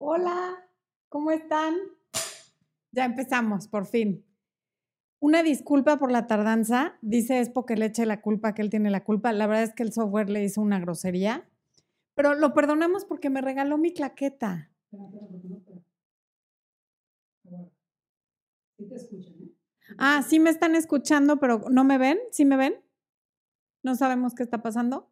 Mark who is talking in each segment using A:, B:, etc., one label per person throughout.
A: Hola, ¿cómo están? Ya empezamos, por fin. Una disculpa por la tardanza. Dice Espo que le eche la culpa, que él tiene la culpa. La verdad es que el software le hizo una grosería. Pero lo perdonamos porque me regaló mi claqueta. Ah, sí me están escuchando, pero ¿no me ven? ¿Sí me ven? ¿No sabemos qué está pasando?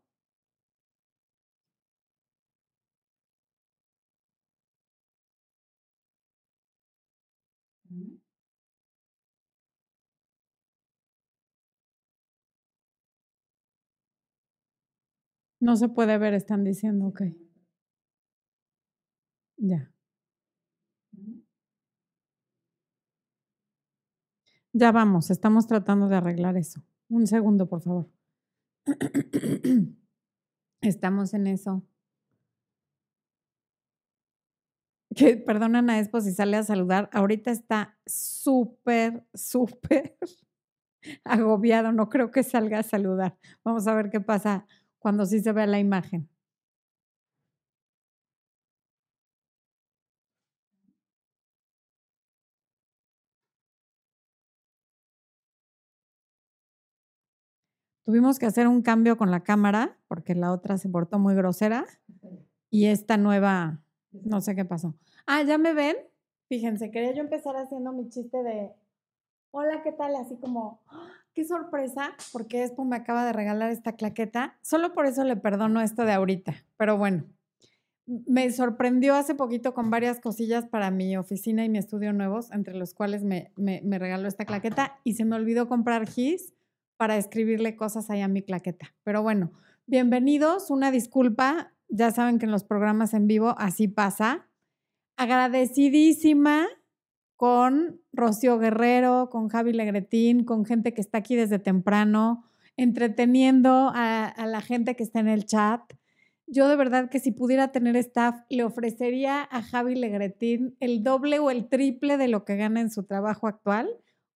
A: No se puede ver, están diciendo, ok. Ya. Ya vamos, estamos tratando de arreglar eso. Un segundo, por favor. Estamos en eso. Que perdonan a Expo si sale a saludar. Ahorita está súper, súper agobiado. No creo que salga a saludar. Vamos a ver qué pasa cuando sí se vea la imagen. Tuvimos que hacer un cambio con la cámara porque la otra se portó muy grosera y esta nueva, no sé qué pasó. Ah, ¿ya me ven? Fíjense, quería yo empezar haciendo mi chiste de, hola, ¿qué tal? Así como, qué sorpresa, porque Expo me acaba de regalar esta claqueta. Solo por eso le perdono esto de ahorita. Pero bueno, me sorprendió hace poquito con varias cosillas para mi oficina y mi estudio nuevos, entre los cuales me, me, regaló esta claqueta y se me olvidó comprar GIS para escribirle cosas ahí a mi claqueta. Pero bueno, bienvenidos, una disculpa. Ya saben que en los programas en vivo así pasa. Agradecidísima con Rocío Guerrero, con Javi Legretín, con gente que está aquí desde temprano, entreteniendo a, la gente que está en el chat. Yo de verdad que si pudiera tener staff, le ofrecería a Javi Legretín el doble o el triple de lo que gana en su trabajo actual,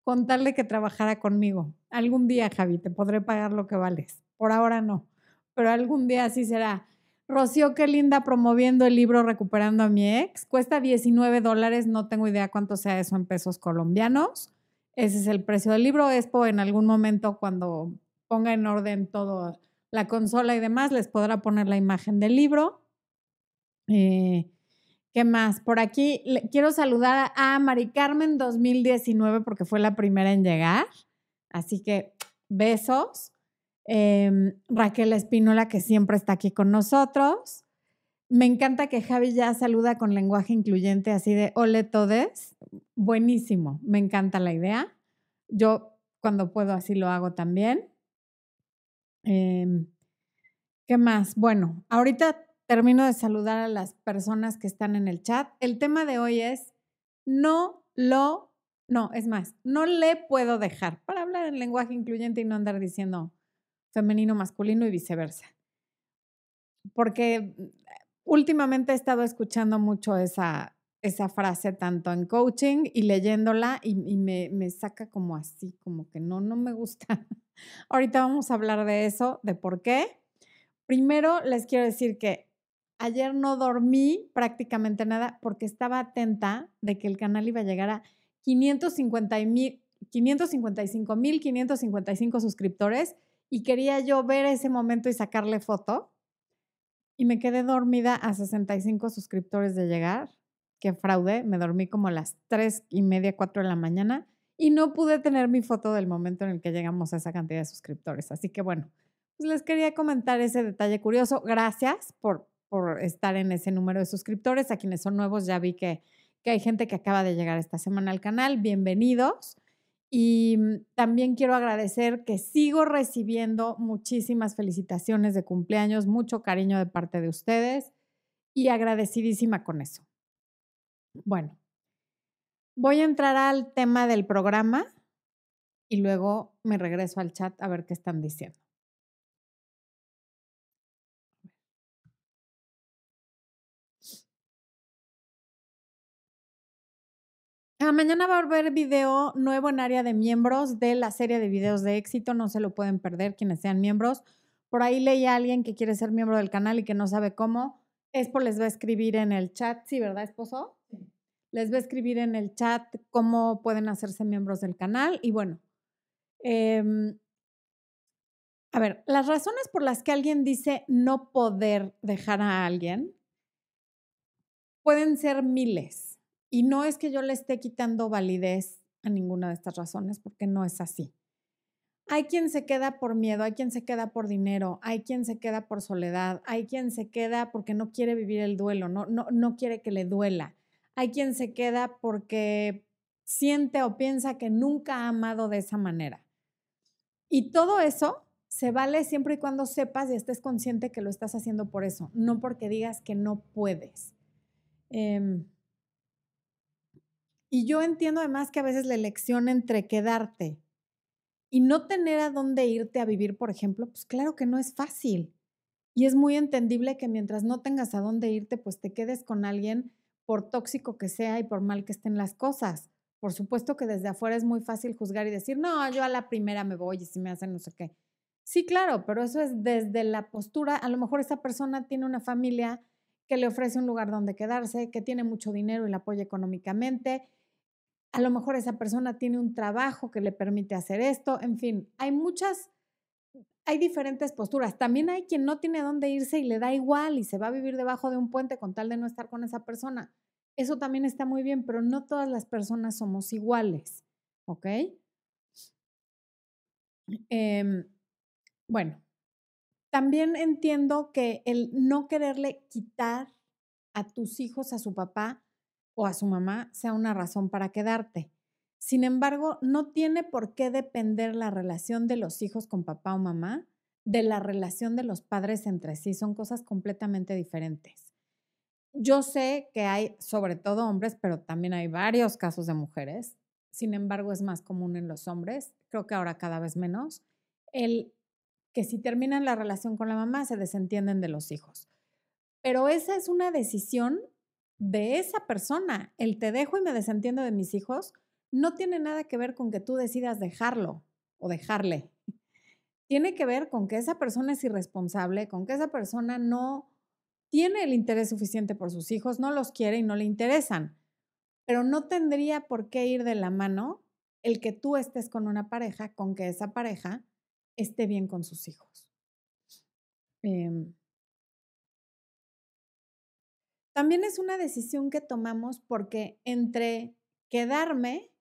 A: contarle que trabajara conmigo. Algún día, Javi, te podré pagar lo que vales. Por ahora no, pero algún día así será. Rocío, qué linda promoviendo el libro Recuperando a mi ex. Cuesta 19 dólares, no tengo idea cuánto sea eso en pesos colombianos. Ese es el precio del libro. Expo en algún momento cuando ponga en orden todo la consola y demás, les podrá poner la imagen del libro. Eh, ¿Qué más? Por aquí quiero saludar a Mari Carmen 2019 porque fue la primera en llegar. Así que besos. Em, Raquel Espínola, que siempre está aquí con nosotros. Me encanta que Javi ya saluda con lenguaje incluyente, así de ole todes. Buenísimo, me encanta la idea. Yo cuando puedo así lo hago también. Em, ¿Qué más? Bueno, ahorita termino de saludar a las personas que están en el chat. El tema de hoy es no lo, no, es más, no le puedo dejar para hablar en lenguaje incluyente y no andar diciendo femenino, masculino y viceversa. Porque últimamente he estado escuchando mucho esa, esa frase tanto en coaching y leyéndola y, me, me, saca como así, como que no, no me gusta. Ahorita vamos a hablar de eso, de por qué. Primero les quiero decir que ayer no dormí prácticamente nada porque estaba atenta de que el canal iba a llegar a 550 mil, 555 mil 555 suscriptores y quería yo ver ese momento y sacarle foto. Y me quedé dormida a 65 suscriptores de llegar. Qué fraude. Me dormí como a las 3 y media, 4 de la mañana y no pude tener mi foto del momento en el que llegamos a esa cantidad de suscriptores. Así que bueno, pues les quería comentar ese detalle curioso. Gracias por, por estar en ese número de suscriptores. A quienes son nuevos ya vi que, que hay gente que acaba de llegar esta semana al canal. Bienvenidos. Y mm, también quiero agradecer que sigo recibiendo muchísimas felicitaciones de cumpleaños, mucho cariño de parte de ustedes y agradecidísima con eso. Bueno, voy a entrar al tema del programa y luego me regreso al chat a ver qué están diciendo. Mañana va a haber video nuevo en área de miembros de la serie de videos de éxito. No se lo pueden perder quienes sean miembros. Por ahí leí a alguien que quiere ser miembro del canal y que no sabe cómo. Expo les va a escribir en el chat, sí, ¿verdad, esposo? Les va a escribir en el chat cómo pueden hacerse miembros del canal. Y bueno, em, a ver, las razones por las que alguien dice no poder dejar a alguien pueden ser miles. Y no es que yo le esté quitando validez a ninguna de estas razones, porque no es así. Hay quien se queda por miedo, hay quien se queda por dinero, hay quien se queda por soledad, hay quien se queda porque no quiere vivir el duelo, no, no, no quiere que le duela. Hay quien se queda porque siente o piensa que nunca ha amado de esa manera. Y todo eso se vale siempre y cuando sepas y estés consciente que lo estás haciendo por eso, no porque digas que no puedes. Em, y yo entiendo además que a veces la elección entre quedarte y no tener a dónde irte a vivir, por ejemplo, pues claro que no es fácil. Y es muy entendible que mientras no tengas a dónde irte, pues te quedes con alguien por tóxico que sea y por mal que estén las cosas. Por supuesto que desde afuera es muy fácil juzgar y decir, no, yo a la primera me voy y si me hacen no sé qué. Sí, claro, pero eso es desde la postura. A lo mejor esa persona tiene una familia que le ofrece un lugar donde quedarse, que tiene mucho dinero y la apoya económicamente, a lo mejor esa persona tiene un trabajo que le permite hacer esto, en fin, hay muchas, hay diferentes posturas. También hay quien no tiene dónde irse y le da igual y se va a vivir debajo de un puente con tal de no estar con esa persona. Eso también está muy bien, pero no todas las personas somos iguales, ¿ok? Em, bueno, también entiendo que el no quererle quitar a tus hijos a su papá o a su mamá sea una razón para quedarte. Sin embargo, no tiene por qué depender la relación de los hijos con papá o mamá de la relación de los padres entre sí. Son cosas completamente diferentes. Yo sé que hay sobre todo hombres, pero también hay varios casos de mujeres. Sin embargo, es más común en los hombres, creo que ahora cada vez menos, el que si terminan la relación con la mamá se desentienden de los hijos. Pero esa es una decisión de esa persona. El te dejo y me desentiendo de mis hijos no tiene nada que ver con que tú decidas dejarlo o dejarle. Tiene que ver con que esa persona es irresponsable, con que esa persona no tiene el interés suficiente por sus hijos, no los quiere y no le interesan. Pero no tendría por qué ir de la mano el que tú estés con una pareja, con que esa pareja esté bien con sus hijos. Em, también es una decisión que tomamos porque entre quedarme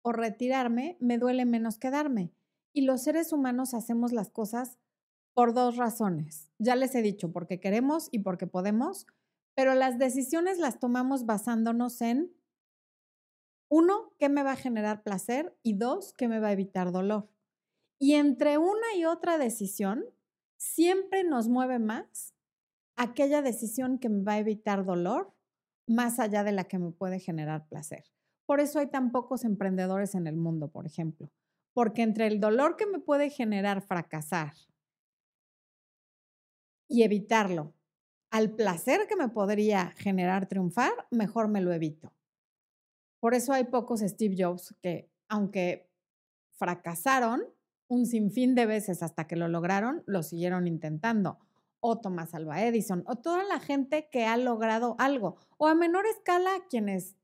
A: o retirarme, me duele menos quedarme. Y los seres humanos hacemos las cosas por dos razones. Ya les he dicho, porque queremos y porque podemos, pero las decisiones las tomamos basándonos en, uno, qué me va a generar placer y dos, qué me va a evitar dolor. Y entre una y otra decisión, siempre nos mueve más aquella decisión que me va a evitar dolor más allá de la que me puede generar placer. Por eso hay tan pocos emprendedores en el mundo, por ejemplo, porque entre el dolor que me puede generar fracasar y evitarlo, al placer que me podría generar triunfar, mejor me lo evito. Por eso hay pocos Steve Jobs que, aunque fracasaron un sinfín de veces hasta que lo lograron, lo siguieron intentando o Thomas Alva Edison, o toda la gente que ha logrado algo, o a menor escala quienes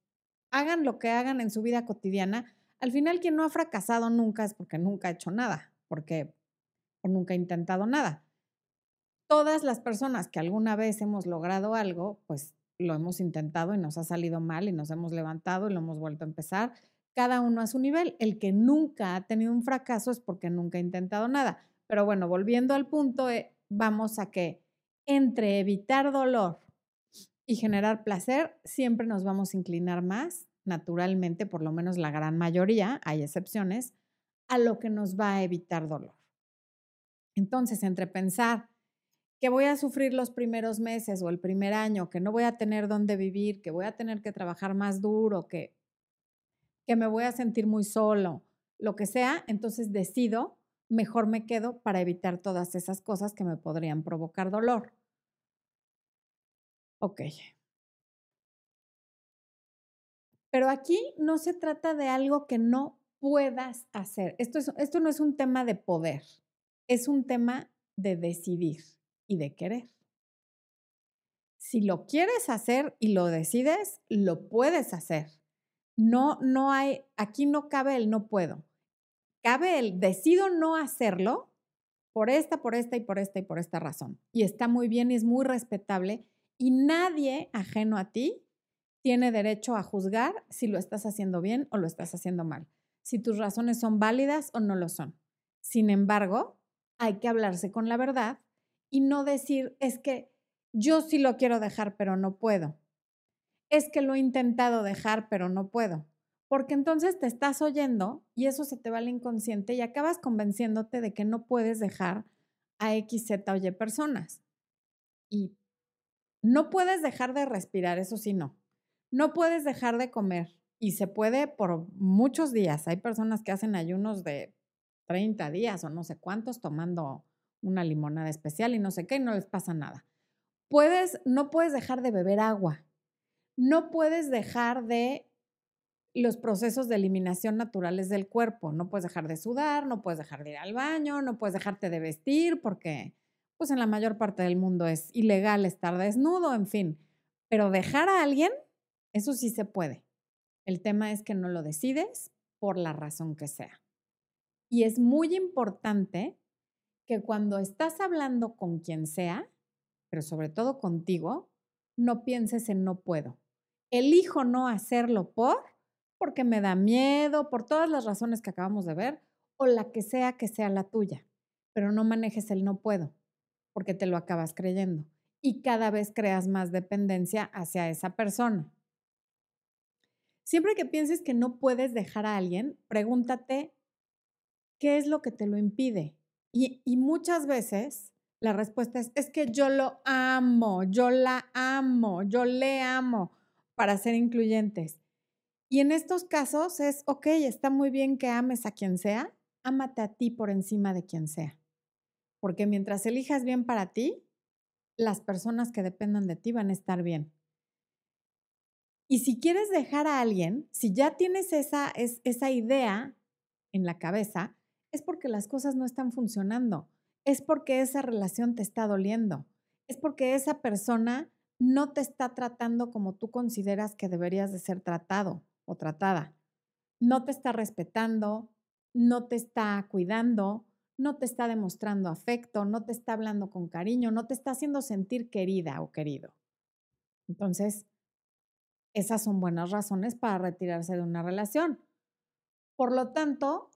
A: hagan lo que hagan en su vida cotidiana, al final quien no ha fracasado nunca es porque nunca ha hecho nada, porque o nunca ha intentado nada. Todas las personas que alguna vez hemos logrado algo, pues lo hemos intentado y nos ha salido mal y nos hemos levantado y lo hemos vuelto a empezar, cada uno a su nivel. El que nunca ha tenido un fracaso es porque nunca ha intentado nada. Pero bueno, volviendo al punto, eh, vamos a que entre evitar dolor y generar placer, siempre nos vamos a inclinar más, naturalmente, por lo menos la gran mayoría, hay excepciones, a lo que nos va a evitar dolor. Entonces, entre pensar que voy a sufrir los primeros meses o el primer año, que no voy a tener dónde vivir, que voy a tener que trabajar más duro, que, que me voy a sentir muy solo, lo que sea, entonces decido mejor me quedo para evitar todas esas cosas que me podrían provocar dolor. Ok. Pero aquí no se trata de algo que no puedas hacer. Esto, esto no es un tema de poder, es un tema de decidir y de querer. Si lo quieres hacer y lo decides, lo puedes hacer. No, no hay, aquí no cabe el no puedo. Cabe el decido no hacerlo por esta, por esta y por esta y por esta razón. Y está muy bien y es muy respetable y nadie ajeno a ti tiene derecho a juzgar si lo estás haciendo bien o lo estás haciendo mal, si tus razones son válidas o no lo son. Sin embargo, hay que hablarse con la verdad y no decir, es que yo sí lo quiero dejar, pero no puedo. Es que lo he intentado dejar, pero no puedo. Porque entonces te estás oyendo y eso se te va al inconsciente y acabas convenciéndote de que no puedes dejar a X, Z o Y personas. Y no puedes dejar de respirar, eso sí no. No puedes dejar de comer y se puede por muchos días. Hay personas que hacen ayunos de 30 días o no sé cuántos tomando una limonada especial y no sé qué, y no les pasa nada. Puedes, no puedes dejar de beber agua. No puedes dejar de los procesos de eliminación naturales del cuerpo. No puedes dejar de sudar, no puedes dejar de ir al baño, no puedes dejarte de vestir porque pues en la mayor parte del mundo es ilegal estar desnudo, en fin. Pero dejar a alguien, eso sí se puede. El tema es que no lo decides por la razón que sea. Y es muy importante que cuando estás hablando con quien sea, pero sobre todo contigo, no pienses en no puedo. Elijo no hacerlo por, porque me da miedo, por todas las razones que acabamos de ver, o la que sea que sea la tuya. Pero no manejes el no puedo, porque te lo acabas creyendo. Y cada vez creas más dependencia hacia esa persona. Siempre que pienses que no puedes dejar a alguien, pregúntate ¿qué es lo que te lo impide? Y, muchas veces la respuesta es, es que yo lo amo, yo la amo, yo le amo, para ser incluyentes. Y en estos casos es, ok, está muy bien que ames a quien sea, ámate a ti por encima de quien sea. Porque mientras elijas bien para ti, las personas que dependan de ti van a estar bien. Y si quieres dejar a alguien, si ya tienes esa, esa idea en la cabeza, es porque las cosas no están funcionando, es porque esa relación te está doliendo, es porque esa persona no te está tratando como tú consideras que deberías de ser tratado tratada. No te está respetando, no te está cuidando, no te está demostrando afecto, no te está hablando con cariño, no te está haciendo sentir querida o querido. Entonces, esas son buenas razones para retirarse de una relación. Por lo tanto,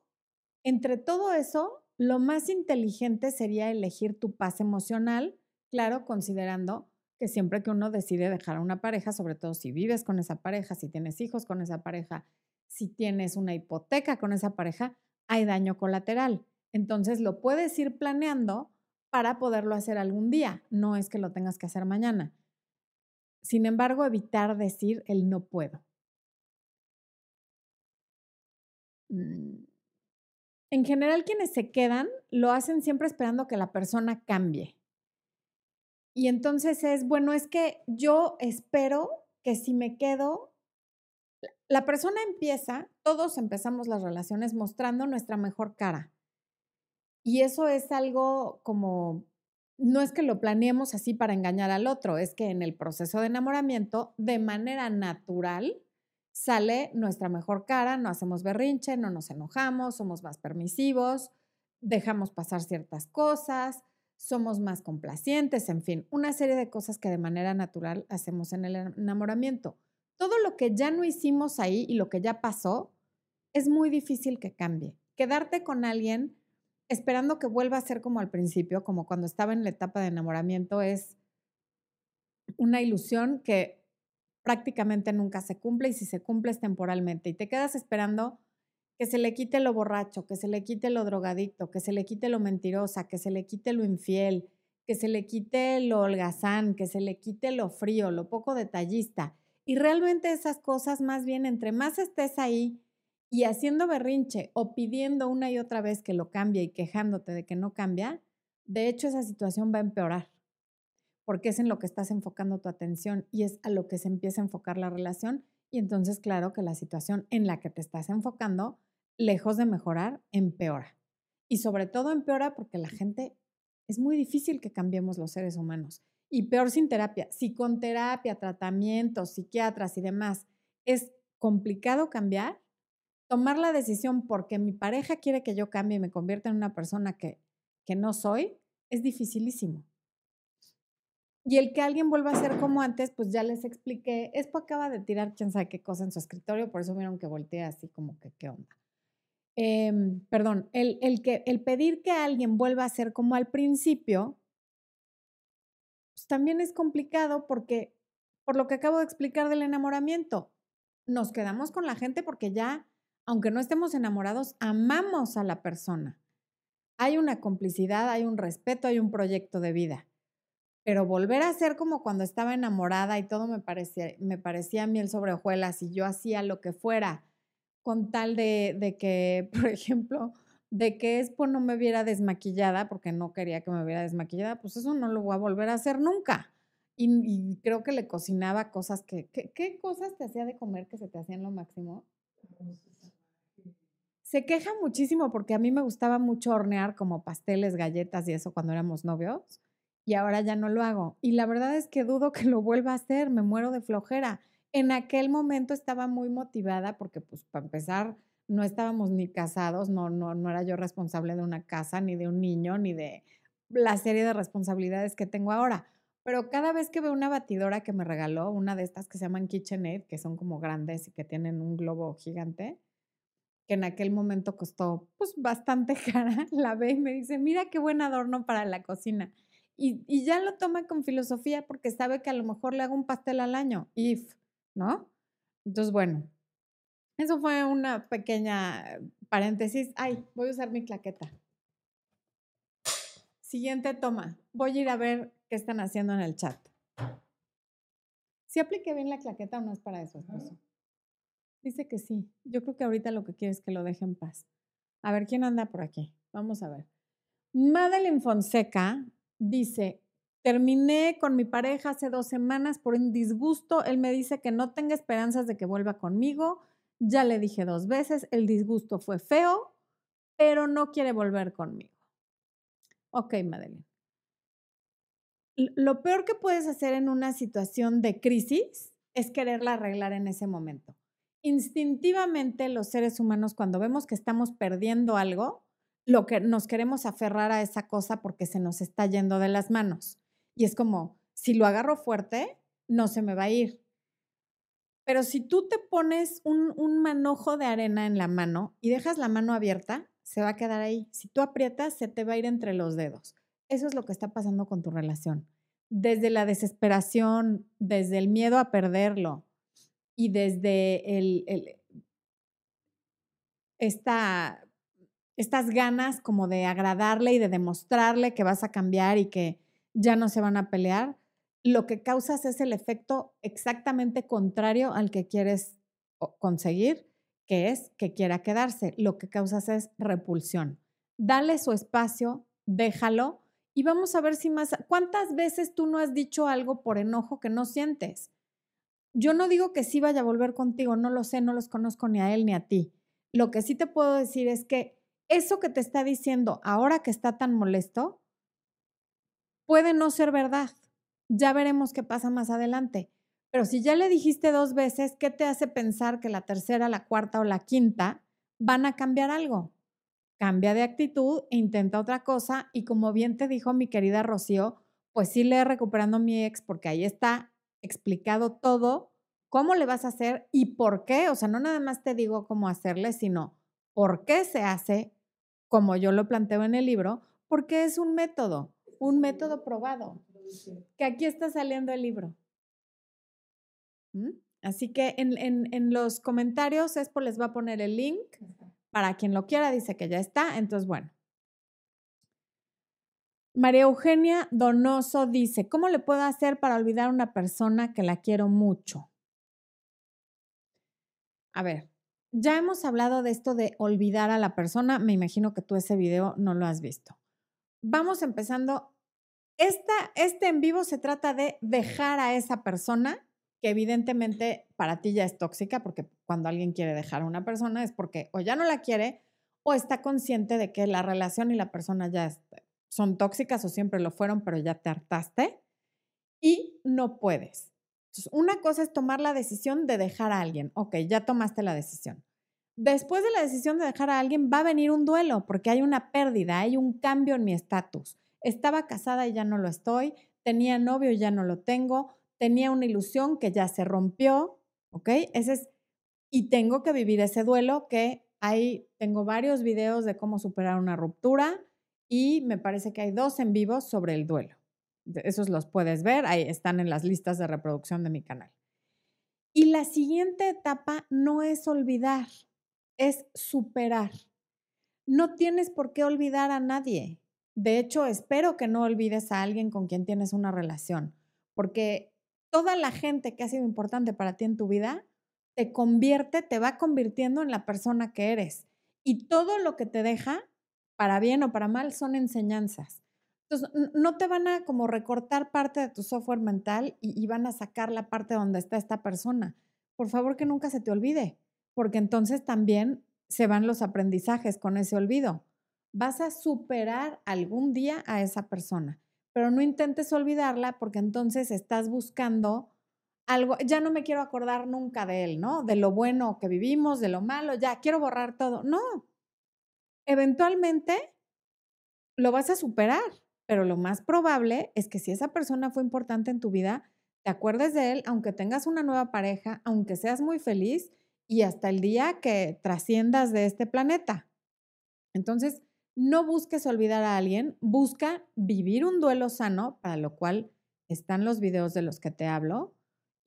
A: entre todo eso, lo más inteligente sería elegir tu paz emocional, claro, considerando que siempre que uno decide dejar a una pareja, sobre todo si vives con esa pareja, si tienes hijos con esa pareja, si tienes una hipoteca con esa pareja, hay daño colateral. Entonces lo puedes ir planeando para poderlo hacer algún día, no es que lo tengas que hacer mañana. Sin embargo, evitar decir el no puedo. Mm, en general quienes se quedan lo hacen siempre esperando que la persona cambie. Y entonces es, bueno, es que yo espero que si me quedo, la persona empieza, todos empezamos las relaciones mostrando nuestra mejor cara. Y eso es algo como, no es que lo planeemos así para engañar al otro, es que en el proceso de enamoramiento, de manera natural, sale nuestra mejor cara, no hacemos berrinche, no nos enojamos, somos más permisivos, dejamos pasar ciertas cosas, somos más complacientes, en fin, una serie de cosas que de manera natural hacemos en el enamoramiento. Todo lo que ya no hicimos ahí y lo que ya pasó, es muy difícil que cambie. Quedarte con alguien esperando que vuelva a ser como al principio, como cuando estaba en la etapa de enamoramiento, es una ilusión que prácticamente nunca se cumple y si se cumple es temporalmente y te quedas esperando que se le quite lo borracho, que se le quite lo drogadicto, que se le quite lo mentirosa, que se le quite lo infiel, que se le quite lo holgazán, que se le quite lo frío, lo poco detallista. Y realmente esas cosas, más bien, entre más estés ahí y haciendo berrinche o pidiendo una y otra vez que lo cambie y quejándote de que no cambia, de hecho esa situación va a empeorar porque es en lo que estás enfocando tu atención y es a lo que se empieza a enfocar la relación. Y entonces, claro que la situación en la que te estás enfocando, lejos de mejorar, empeora. Y sobre todo empeora porque la gente, es muy difícil que cambiemos los seres humanos. y peor sin terapia. Si con terapia, tratamientos, psiquiatras y demás es complicado cambiar, tomar la decisión porque mi pareja quiere que yo cambie y me convierta en una persona que, que no soy, es dificilísimo. Y el que alguien vuelva a ser como antes, pues ya les expliqué, Expo acaba de tirar quién sabe qué cosa en su escritorio, por eso vieron que volteé así como que qué onda. Em, perdón, el, el, que, el pedir que alguien vuelva a ser como al principio, pues también es complicado porque, por lo que acabo de explicar del enamoramiento, nos quedamos con la gente porque ya, aunque no estemos enamorados, amamos a la persona. Hay una complicidad, hay un respeto, hay un proyecto de vida. Pero volver a ser como cuando estaba enamorada y todo me parecía, me parecía miel sobre hojuelas y yo hacía lo que fuera con tal de, que, por ejemplo, de que Expo no me viera desmaquillada, porque no quería que me viera desmaquillada, pues eso no lo voy a volver a hacer nunca. Y, creo que le cocinaba cosas que, ¿qué cosas te hacía de comer que se te hacían lo máximo? Se queja muchísimo porque a mí me gustaba mucho hornear como pasteles, galletas y eso cuando éramos novios y ahora ya no lo hago. Y la verdad es que dudo que lo vuelva a hacer, me muero de flojera. En aquel momento estaba muy motivada porque, pues, para empezar, no estábamos ni casados, no, no, no era yo responsable de una casa, ni de un niño, ni de la serie de responsabilidades que tengo ahora. Pero cada vez que veo una batidora que me regaló, una de estas que se llaman KitchenAid, que son como grandes y que tienen un globo gigante, que en aquel momento costó pues bastante cara, la ve y me dice, mira qué buen adorno para la cocina. Y, y ya lo toma con filosofía porque sabe que a lo mejor le hago un pastel al año. If, ¿no? Entonces, bueno, eso fue una pequeña paréntesis. Ay, voy a usar mi claqueta. Siguiente toma. Voy a ir a ver qué están haciendo en el chat. ¿Sí apliqué bien la claqueta o no es para eso, esposo? Dice que sí. Yo creo que ahorita lo que quiere es que lo deje en paz. A ver, ¿quién anda por aquí? Vamos a ver. Madeline Fonseca dice, Terminé con mi pareja hace dos semanas por un disgusto. Él me dice que no tenga esperanzas de que vuelva conmigo. Ya le dije dos veces, el disgusto fue feo, pero no quiere volver conmigo. Ok, Madeleine. Lo peor que puedes hacer en una situación de crisis es quererla arreglar en ese momento. Instintivamente los seres humanos cuando vemos que estamos perdiendo algo, lo que nos queremos aferrar a esa cosa porque se nos está yendo de las manos. Y es como, si lo agarro fuerte, no se me va a ir. Pero si tú te pones un, un, manojo de arena en la mano y dejas la mano abierta, se va a quedar ahí. Si tú aprietas, se te va a ir entre los dedos. Eso es lo que está pasando con tu relación. Desde la desesperación, desde el miedo a perderlo y desde el, el esta, estas ganas como de agradarle y de demostrarle que vas a cambiar y que ya no se van a pelear, lo que causas es el efecto exactamente contrario al que quieres conseguir, que es que quiera quedarse. Lo que causas es repulsión. Dale su espacio, déjalo y vamos a ver si más... ¿Cuántas veces tú no has dicho algo por enojo que no sientes? Yo no digo que sí vaya a volver contigo, no lo sé, no los conozco ni a él ni a ti. Lo que sí te puedo decir es que eso que te está diciendo ahora que está tan molesto, puede no ser verdad. Ya veremos qué pasa más adelante. Pero si ya le dijiste dos veces, ¿qué te hace pensar que la tercera, la cuarta o la quinta van a cambiar algo? Cambia de actitud e intenta otra cosa y como bien te dijo mi querida Rocío, pues sí le recuperando a mi ex porque ahí está explicado todo, cómo le vas a hacer y por qué. O sea, no nada más te digo cómo hacerle, sino por qué se hace como yo lo planteo en el libro, porque es un método un método probado, que aquí está saliendo el libro. ¿Mm? Así que en, en, los comentarios Expo les va a poner el link para quien lo quiera, dice que ya está, entonces bueno. María Eugenia Donoso dice, ¿cómo le puedo hacer para olvidar a una persona que la quiero mucho? A ver, ya hemos hablado de esto de olvidar a la persona, me imagino que tú ese video no lo has visto. Vamos empezando esta, este en vivo se trata de dejar a esa persona que evidentemente para ti ya es tóxica, porque cuando alguien quiere dejar a una persona es porque o ya no la quiere o está consciente de que la relación y la persona ya son tóxicas o siempre lo fueron, pero ya te hartaste. y no puedes. Entonces, una cosa es tomar la decisión de dejar a alguien. Ok, ya tomaste la decisión. Después de la decisión de dejar a alguien va a venir un duelo porque hay una pérdida, hay un cambio en mi estatus. Estaba casada y ya no lo estoy, tenía novio y ya no lo tengo, tenía una ilusión que ya se rompió, ¿ok? Ese es, y tengo que vivir ese duelo que hay, tengo varios videos de cómo superar una ruptura y me parece que hay dos en vivo sobre el duelo. Esos los puedes ver, ahí están en las listas de reproducción de mi canal. Y la siguiente etapa no es olvidar, es superar. No tienes por qué olvidar a nadie. De hecho, espero que no olvides a alguien con quien tienes una relación, porque toda la gente que ha sido importante para ti en tu vida te convierte, te va convirtiendo en la persona que eres. Y todo lo que te deja, para bien o para mal, son enseñanzas. Entonces, no te van a como recortar parte de tu software mental y, y van a sacar la parte donde está esta persona. Por favor, que nunca se te olvide porque entonces también se van los aprendizajes con ese olvido. Vas a superar algún día a esa persona, pero no intentes olvidarla porque entonces estás buscando algo, ya no me quiero acordar nunca de él, ¿no? De lo bueno que vivimos, de lo malo, ya quiero borrar todo. No. Eventualmente lo vas a superar, pero lo más probable es que si esa persona fue importante en tu vida, te acuerdes de él, aunque tengas una nueva pareja, aunque seas muy feliz y hasta el día que trasciendas de este planeta. Entonces, no busques olvidar a alguien, busca vivir un duelo sano, para lo cual están los videos de los que te hablo.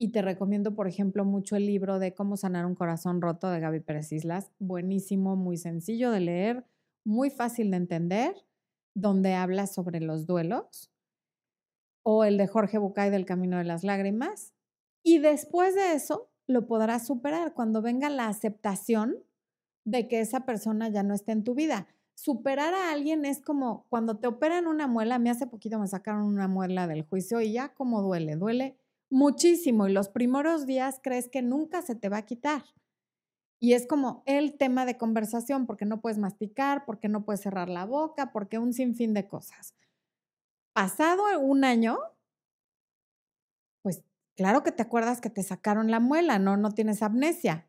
A: Y te recomiendo, por ejemplo, mucho el libro de Cómo sanar un corazón roto de Gaby Pérez Islas. Buenísimo, muy sencillo de leer, muy fácil de entender, donde habla sobre los duelos. O el de Jorge Bucay del Camino de las Lágrimas. Y después de eso, lo podrás superar cuando venga la aceptación de que esa persona ya no esté en tu vida. Superar a alguien es como cuando te operan una muela, mí hace poquito me sacaron una muela del juicio y ya como duele, duele muchísimo y los primeros días crees que nunca se te va a quitar. Y es como el tema de conversación, porque no puedes masticar, porque no puedes cerrar la boca, porque un sinfín de cosas. Pasado un año, Claro que te acuerdas que te sacaron la muela, no, no tienes amnesia,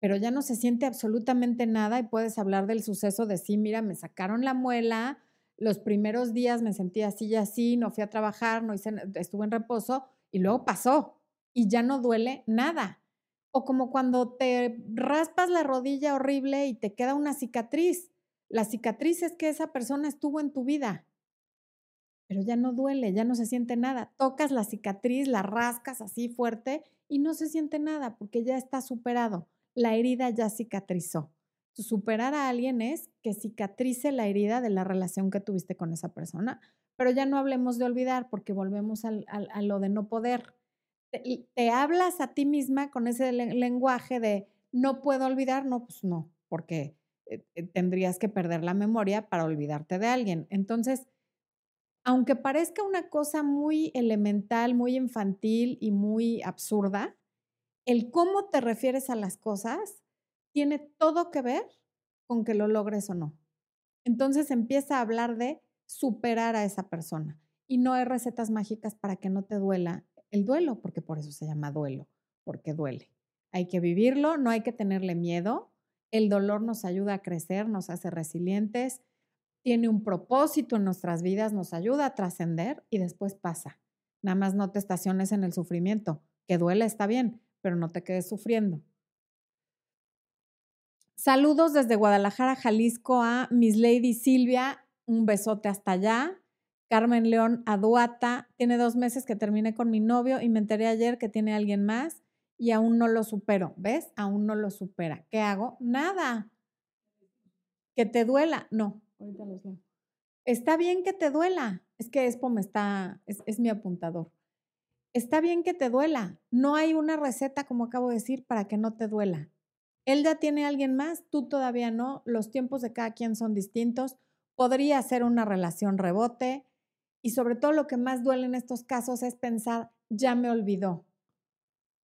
A: pero ya no se siente absolutamente nada y puedes hablar del suceso de sí, mira, me sacaron la muela, los primeros días me sentí así y así, no fui a trabajar, no hice, estuve en reposo y luego pasó y ya no duele nada. O como cuando te raspas la rodilla horrible y te queda una cicatriz. La cicatriz es que esa persona estuvo en tu vida pero ya no duele, ya no se siente nada. Tocas la cicatriz, la rascas así fuerte y no se siente nada porque ya está superado. La herida ya cicatrizó. Superar a alguien es que cicatrice la herida de la relación que tuviste con esa persona, pero ya no hablemos de olvidar porque volvemos a lo de no poder. Te, hablas a ti misma con ese lenguaje de no puedo olvidar, no, pues no, porque eh, eh, tendrías que perder la memoria para olvidarte de alguien. Entonces, aunque parezca una cosa muy elemental, muy infantil y muy absurda, el cómo te refieres a las cosas tiene todo que ver con que lo logres o no. Entonces empieza a hablar de superar a esa persona. Y no hay recetas mágicas para que no te duela el duelo, porque por eso se llama duelo, porque duele. Hay que vivirlo, no hay que tenerle miedo. El dolor nos ayuda a crecer, nos hace resilientes, tiene un propósito en nuestras vidas, nos ayuda a trascender y después pasa. Nada más no te estaciones en el sufrimiento. Que duele está bien, pero no te quedes sufriendo. Saludos desde Guadalajara, Jalisco a Miss Lady Silvia. Un besote hasta allá. Carmen León Aduata. Tiene dos meses que terminé con mi novio y me enteré ayer que tiene alguien más y aún no lo supero. ¿Ves? Aún no lo supera. ¿Qué hago? Nada. Que te duela. No, Ahorita los leo. Está bien que te duela. Es que Expo me está, es, es mi apuntador. Está bien que te duela. No hay una receta, como acabo de decir, para que no te duela. Él ya tiene a alguien más, tú todavía no. Los tiempos de cada quien son distintos. Podría ser una relación rebote. Y sobre todo lo que más duele en estos casos es pensar, ya me olvidó.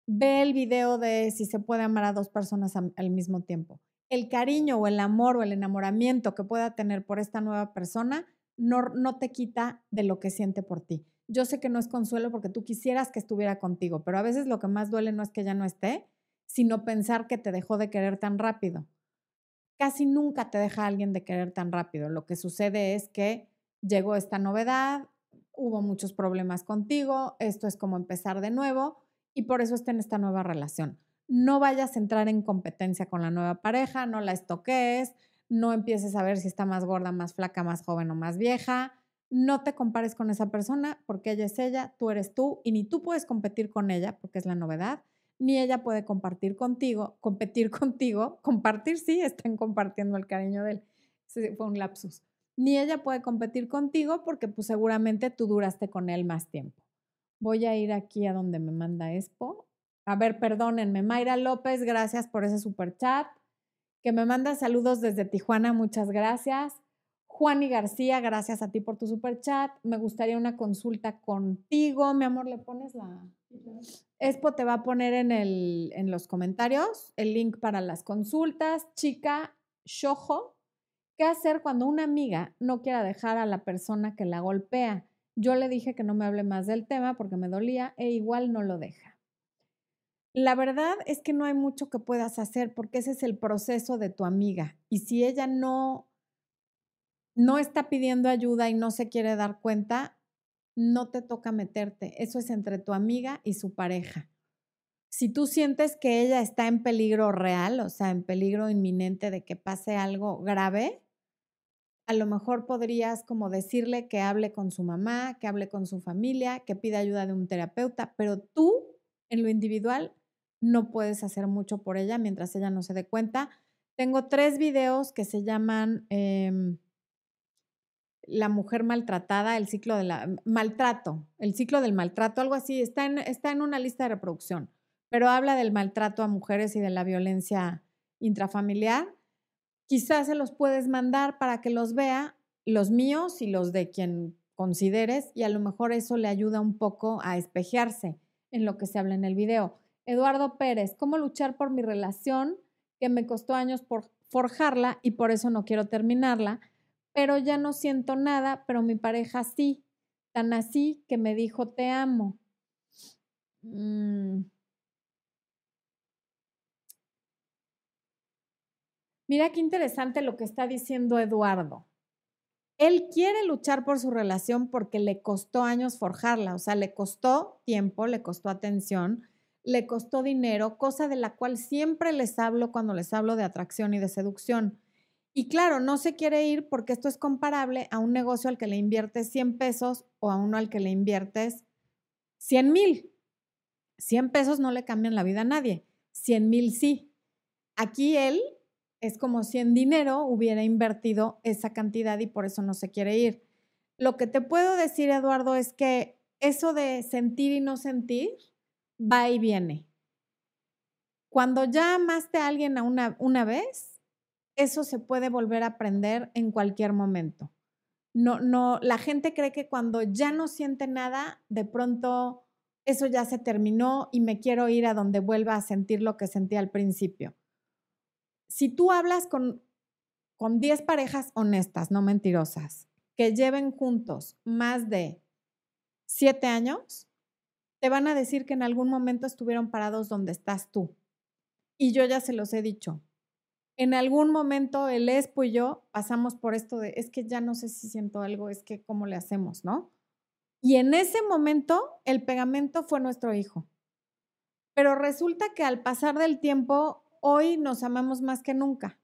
A: Ve el video de si se puede amar a dos personas al mismo tiempo el cariño o el amor o el enamoramiento que pueda tener por esta nueva persona no, no te quita de lo que siente por ti. yo sé que no es consuelo porque tú quisieras que estuviera contigo, pero a veces lo que más duele no es que ya no esté, sino pensar que te dejó de querer tan rápido. Casi nunca te deja alguien de querer tan rápido. Lo que sucede es que llegó esta novedad, hubo muchos problemas contigo, esto es como empezar de nuevo y por eso está en esta nueva relación. No vayas a entrar en competencia con la nueva pareja, no la estoques, no empieces a ver si está más gorda, más flaca, más joven o más vieja. No te compares con esa persona porque ella es ella, tú eres tú y ni tú puedes competir con ella porque es la novedad, ni ella puede compartir contigo, competir contigo, compartir sí, están compartiendo el cariño de él. fue un lapsus. Ni ella puede competir contigo porque pues seguramente tú duraste con él más tiempo. Voy a ir aquí a donde me manda Expo. A ver, perdónenme, Mayra López, gracias por ese super chat. Que me manda saludos desde Tijuana, muchas gracias. Juani García, gracias a ti por tu super chat. Me gustaría una consulta contigo. Mi amor, ¿le pones la...? Expo te va a poner en, el, en los comentarios el link para las consultas. Chica, Shojo, ¿qué hacer cuando una amiga no quiera dejar a la persona que la golpea? Yo le dije que no me hable más del tema porque me dolía e igual no lo deja. La verdad es que no hay mucho que puedas hacer porque ese es el proceso de tu amiga. Y si ella no no está pidiendo ayuda y no se quiere dar cuenta, no te toca meterte. Eso es entre tu amiga y su pareja. Si tú sientes que ella está en peligro real, o sea, en peligro inminente de que pase algo grave, a lo mejor podrías como decirle que hable con su mamá, que hable con su familia, que pida ayuda de un terapeuta, pero tú en lo individual no puedes hacer mucho por ella mientras ella no se dé cuenta. Tengo tres videos que se llaman em, la mujer maltratada, el ciclo del maltrato, el ciclo del maltrato, algo así, está en, está en una lista de reproducción, pero habla del maltrato a mujeres y de la violencia intrafamiliar. Quizás se los puedes mandar para que los vea, los míos y los de quien consideres, y a lo mejor eso le ayuda un poco a espejearse en lo que se habla en el video. Eduardo Pérez, ¿cómo luchar por mi relación que me costó años por forjarla y por eso no quiero terminarla? pero ya no siento nada, pero mi pareja sí, tan así que me dijo te amo. Mm. Mira qué interesante lo que está diciendo Eduardo. Él quiere luchar por su relación porque le costó años forjarla, o sea, le costó tiempo, le costó atención, le costó dinero, cosa de la cual siempre les hablo cuando les hablo de atracción y de seducción. Y claro, no se quiere ir porque esto es comparable a un negocio al que le inviertes 100 pesos o a uno al que le inviertes 100 mil. 100 pesos no le cambian la vida a nadie, 100 mil sí. Aquí él es como si en dinero hubiera invertido esa cantidad y por eso no se quiere ir. Lo que te puedo decir, Eduardo, es que eso de sentir y no sentir va y viene. Cuando ya amaste a alguien una, una vez, eso se puede volver a aprender en cualquier momento. No, no, la gente cree que cuando ya no siente nada, de pronto eso ya se terminó y me quiero ir a donde vuelva a sentir lo que sentí al principio. Si tú hablas con, con 10 parejas honestas, no mentirosas, que lleven juntos más de 7 años, te van a decir que en algún momento estuvieron parados donde estás tú. Y yo ya se los he dicho, en algún momento el Espo y yo pasamos por esto de, es que ya no sé si siento algo, es que cómo le hacemos, ¿no? Y en ese momento el pegamento fue nuestro hijo. Pero resulta que al pasar del tiempo, hoy nos amamos más que nunca.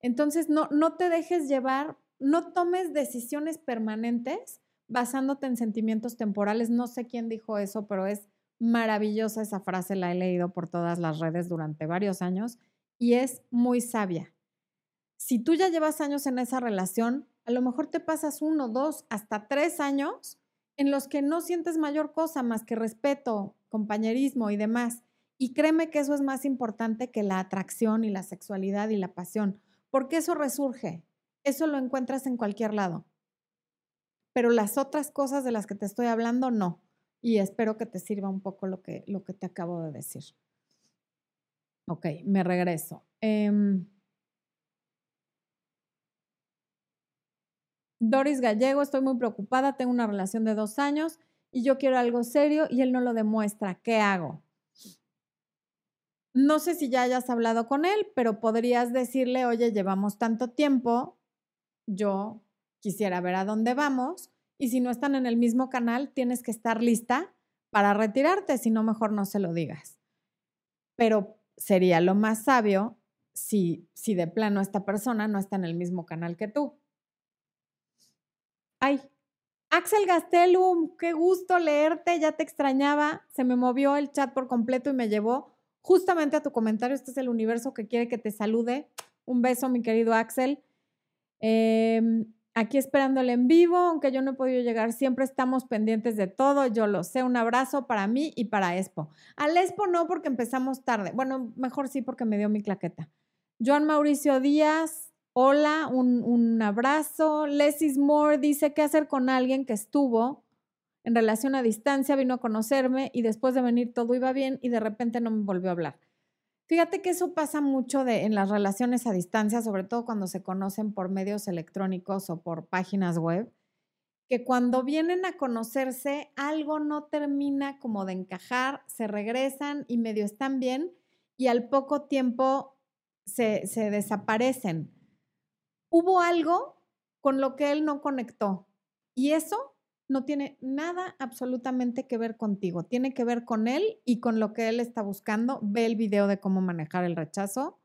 A: Entonces, no, no te dejes llevar, no tomes decisiones permanentes basándote en sentimientos temporales. No sé quién dijo eso, pero es maravillosa esa frase, la he leído por todas las redes durante varios años y es muy sabia. Si tú ya llevas años en esa relación, a lo mejor te pasas uno, dos, hasta tres años en los que no sientes mayor cosa más que respeto, compañerismo y demás. Y créeme que eso es más importante que la atracción y la sexualidad y la pasión, porque eso resurge, eso lo encuentras en cualquier lado. Pero las otras cosas de las que te estoy hablando, no. Y espero que te sirva un poco lo que, lo que te acabo de decir. Ok, me regreso. Em, Doris Gallego, estoy muy preocupada, tengo una relación de dos años y yo quiero algo serio y él no lo demuestra. ¿Qué hago? No sé si ya hayas hablado con él, pero podrías decirle, oye, llevamos tanto tiempo, yo quisiera ver a dónde vamos y si no están en el mismo canal, tienes que estar lista para retirarte, si no, mejor no se lo digas. Pero sería lo más sabio si, si de plano esta persona no está en el mismo canal que tú. Ay, Axel Gastelum, qué gusto leerte, ya te extrañaba, se me movió el chat por completo y me llevó justamente a tu comentario. Este es el universo que quiere que te salude. Un beso, mi querido Axel. Em, aquí esperándole en vivo, aunque yo no he podido llegar, siempre estamos pendientes de todo, yo lo sé. Un abrazo para mí y para Expo. Al Expo no, porque empezamos tarde. Bueno, mejor sí, porque me dio mi claqueta. Joan Mauricio Díaz, hola, un, un abrazo. Lesis Moore dice, ¿qué hacer con alguien que estuvo en relación a distancia, vino a conocerme y después de venir todo iba bien y de repente no me volvió a hablar. Fíjate que eso pasa mucho de, en las relaciones a distancia, sobre todo cuando se conocen por medios electrónicos o por páginas web, que cuando vienen a conocerse algo no termina como de encajar, se regresan y medio están bien y al poco tiempo se, se desaparecen. Hubo algo con lo que él no conectó y eso no tiene nada absolutamente que ver contigo, tiene que ver con él y con lo que él está buscando. Ve el video de cómo manejar el rechazo.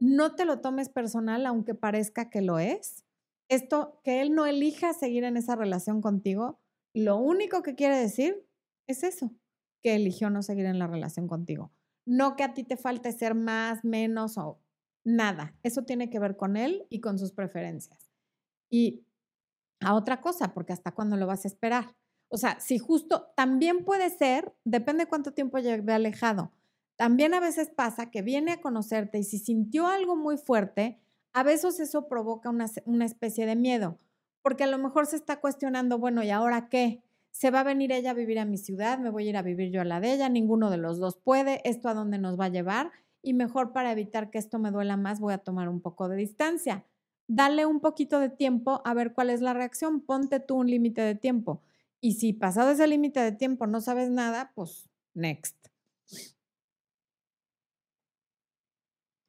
A: No te lo tomes personal, aunque parezca que lo es. Esto, que él no elija seguir en esa relación contigo, lo único que quiere decir es eso, que eligió no seguir en la relación contigo. No que a ti te falte ser más, menos o nada. Eso tiene que ver con él y con sus preferencias. Y a otra cosa, porque hasta cuándo lo vas a esperar. O sea, si justo también puede ser, depende cuánto tiempo lleve alejado. También a veces pasa que viene a conocerte y si sintió algo muy fuerte, a veces eso provoca una, una especie de miedo, porque a lo mejor se está cuestionando, bueno, ¿y ahora qué? ¿Se va a venir ella a vivir a mi ciudad? ¿Me voy a ir a vivir yo a la de ella? Ninguno de los dos puede. ¿Esto a dónde nos va a llevar? Y mejor para evitar que esto me duela más, voy a tomar un poco de distancia dale un poquito de tiempo a ver cuál es la reacción, ponte tú un límite de tiempo. Y si pasado ese límite de tiempo no sabes nada, pues next.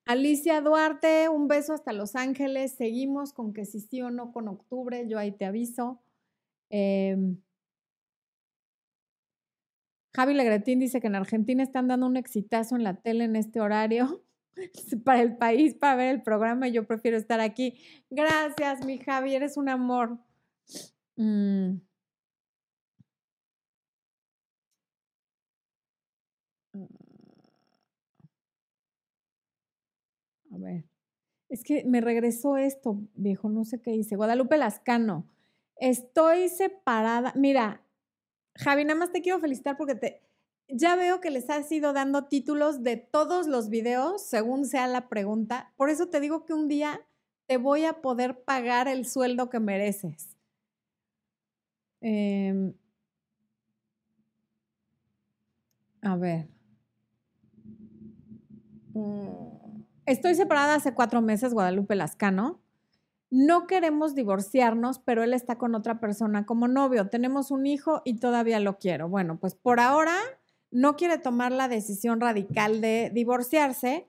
A: Alicia Duarte, un beso hasta Los Ángeles. Seguimos con que si sí o no con octubre, yo ahí te aviso. Em, Javi Legretín dice que en Argentina están dando un exitazo en la tele en este horario. para el país, para ver el programa, yo prefiero estar aquí. Gracias, mi Javi, eres un amor. Mm. A ver, es que me regresó esto, viejo, no sé qué dice. Guadalupe Lascano, estoy separada. Mira, Javi, nada más te quiero felicitar porque te, ya veo que les has ido dando títulos de todos los videos, según sea la pregunta. Por eso te digo que un día te voy a poder pagar el sueldo que mereces. Em, a ver. Mm, estoy separada hace cuatro meses, Guadalupe Lascano. No queremos divorciarnos, pero él está con otra persona como novio. Tenemos un hijo y todavía lo quiero. Bueno, pues por ahora no quiere tomar la decisión radical de divorciarse,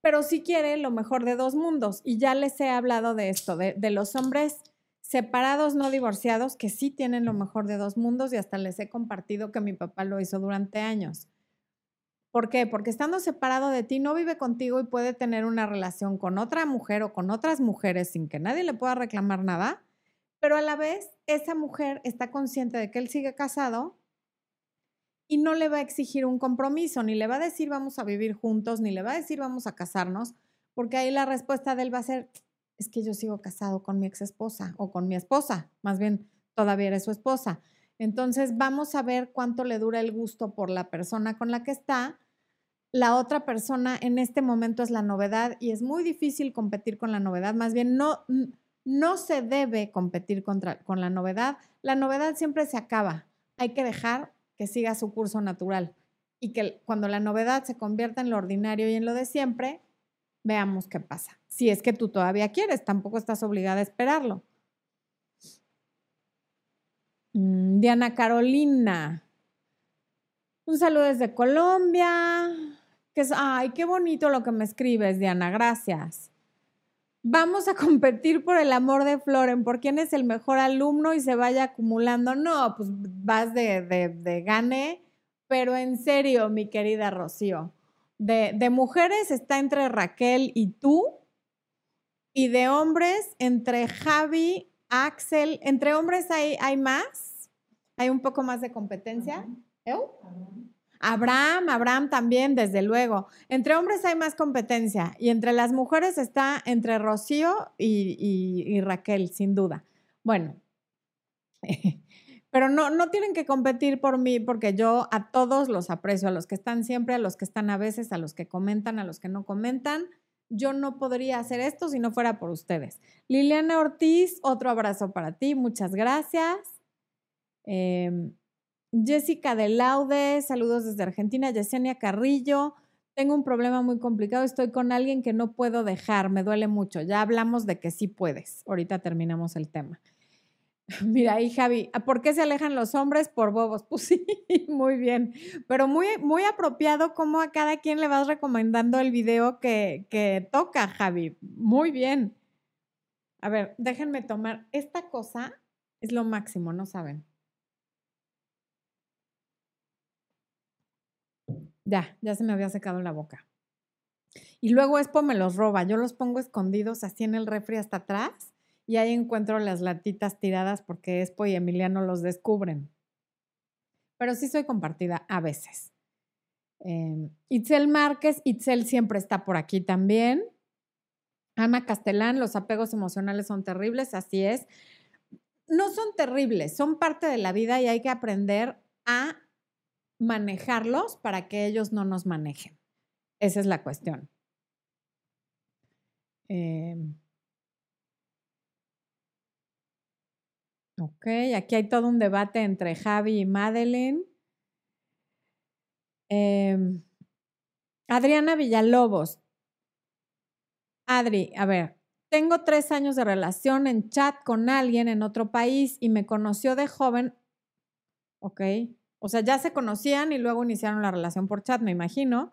A: pero sí quiere lo mejor de dos mundos. Y ya les he hablado de esto, de, los hombres separados, no divorciados, que sí tienen lo mejor de dos mundos y hasta les he compartido que mi papá lo hizo durante años. ¿Por qué? Porque estando separado de ti no vive contigo y puede tener una relación con otra mujer o con otras mujeres sin que nadie le pueda reclamar nada, pero a la vez esa mujer está consciente de que él sigue casado y no le va a exigir un compromiso, ni le va a decir vamos a vivir juntos, ni le va a decir vamos a casarnos, porque ahí la respuesta de él va a ser, es que yo sigo casado con mi ex esposa o con mi esposa, más bien todavía eres su esposa. Entonces vamos a ver cuánto le dura el gusto por la persona con la que está. La otra persona en este momento es la novedad y es muy difícil competir con la novedad, más bien no, no se debe competir contra, con la novedad. La novedad siempre se acaba. Hay que dejar que siga su curso natural y que cuando la novedad se convierta en lo ordinario y en lo de siempre, veamos qué pasa. Si es que tú todavía quieres, tampoco estás obligada a esperarlo. Mm, Diana Carolina. Un saludo desde Colombia. Que ay, qué bonito lo que me escribes, Diana. Gracias. Vamos a competir por el amor de Floren, por quién es el mejor alumno y se vaya acumulando. No, pues vas de, de, gane, pero en serio, mi querida Rocío, de, de mujeres está entre Raquel y tú, y de hombres entre Javi, Axel, entre hombres hay, hay más, hay un poco más de competencia. Abraham, Abraham también, desde luego. Entre hombres hay más competencia y entre las mujeres está entre Rocío y, Raquel, sin duda. Bueno, pero no, no tienen que competir por mí porque yo a todos los aprecio, a los que están siempre, a los que están a veces, a los que comentan, a los que no comentan. Yo no podría hacer esto si no fuera por ustedes. Liliana Ortiz, otro abrazo para ti, muchas gracias. Em, Jessica de Laude, saludos desde Argentina. Yesenia Carrillo, tengo un problema muy complicado, estoy con alguien que no puedo dejar, me duele mucho. Ya hablamos de que sí puedes. Ahorita terminamos el tema. Mira ahí, Javi, ¿por qué se alejan los hombres? Por bobos. Pues sí, muy bien. Pero muy, muy apropiado cómo a cada quien le vas recomendando el video que, que toca, Javi. Muy bien. A ver, déjenme tomar. Esta cosa es lo máximo, ¿no saben? Ya, ya se me había secado la boca. Y luego Expo me los roba. Yo los pongo escondidos así en el refri hasta atrás y ahí encuentro las latitas tiradas porque Expo y Emiliano los descubren. Pero sí soy compartida a veces. Eh, Itzel Márquez, Itzel siempre está por aquí también. Ana Castelán, los apegos emocionales son terribles, así es. No son terribles, son parte de la vida y hay que aprender a manejarlos para que ellos no nos manejen. Esa es la cuestión. Em. ok, aquí hay todo un debate entre Javi y Madeline. Em. Adriana Villalobos. Adri, a ver, tengo tres años de relación en chat con alguien en otro país y me conoció de joven. Ok, o sea, ya se conocían y luego iniciaron la relación por chat, me imagino.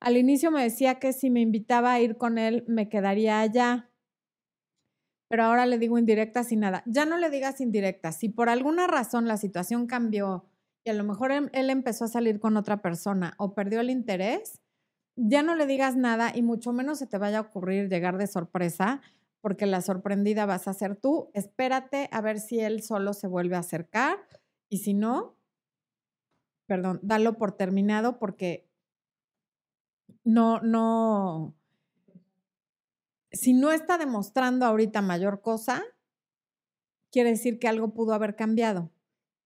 A: Al inicio me decía que si me invitaba a ir con él, me quedaría allá. Pero ahora le digo indirecta sin nada. Ya no le digas indirecta. Si por alguna razón la situación cambió y a lo mejor él, él empezó a salir con otra persona o perdió el interés, ya no le digas nada y mucho menos se te vaya a ocurrir llegar de sorpresa, porque la sorprendida vas a ser tú. Espérate a ver si él solo se vuelve a acercar y si no, perdón, dalo por terminado porque no, no, si no está demostrando ahorita mayor cosa, quiere decir que algo pudo haber cambiado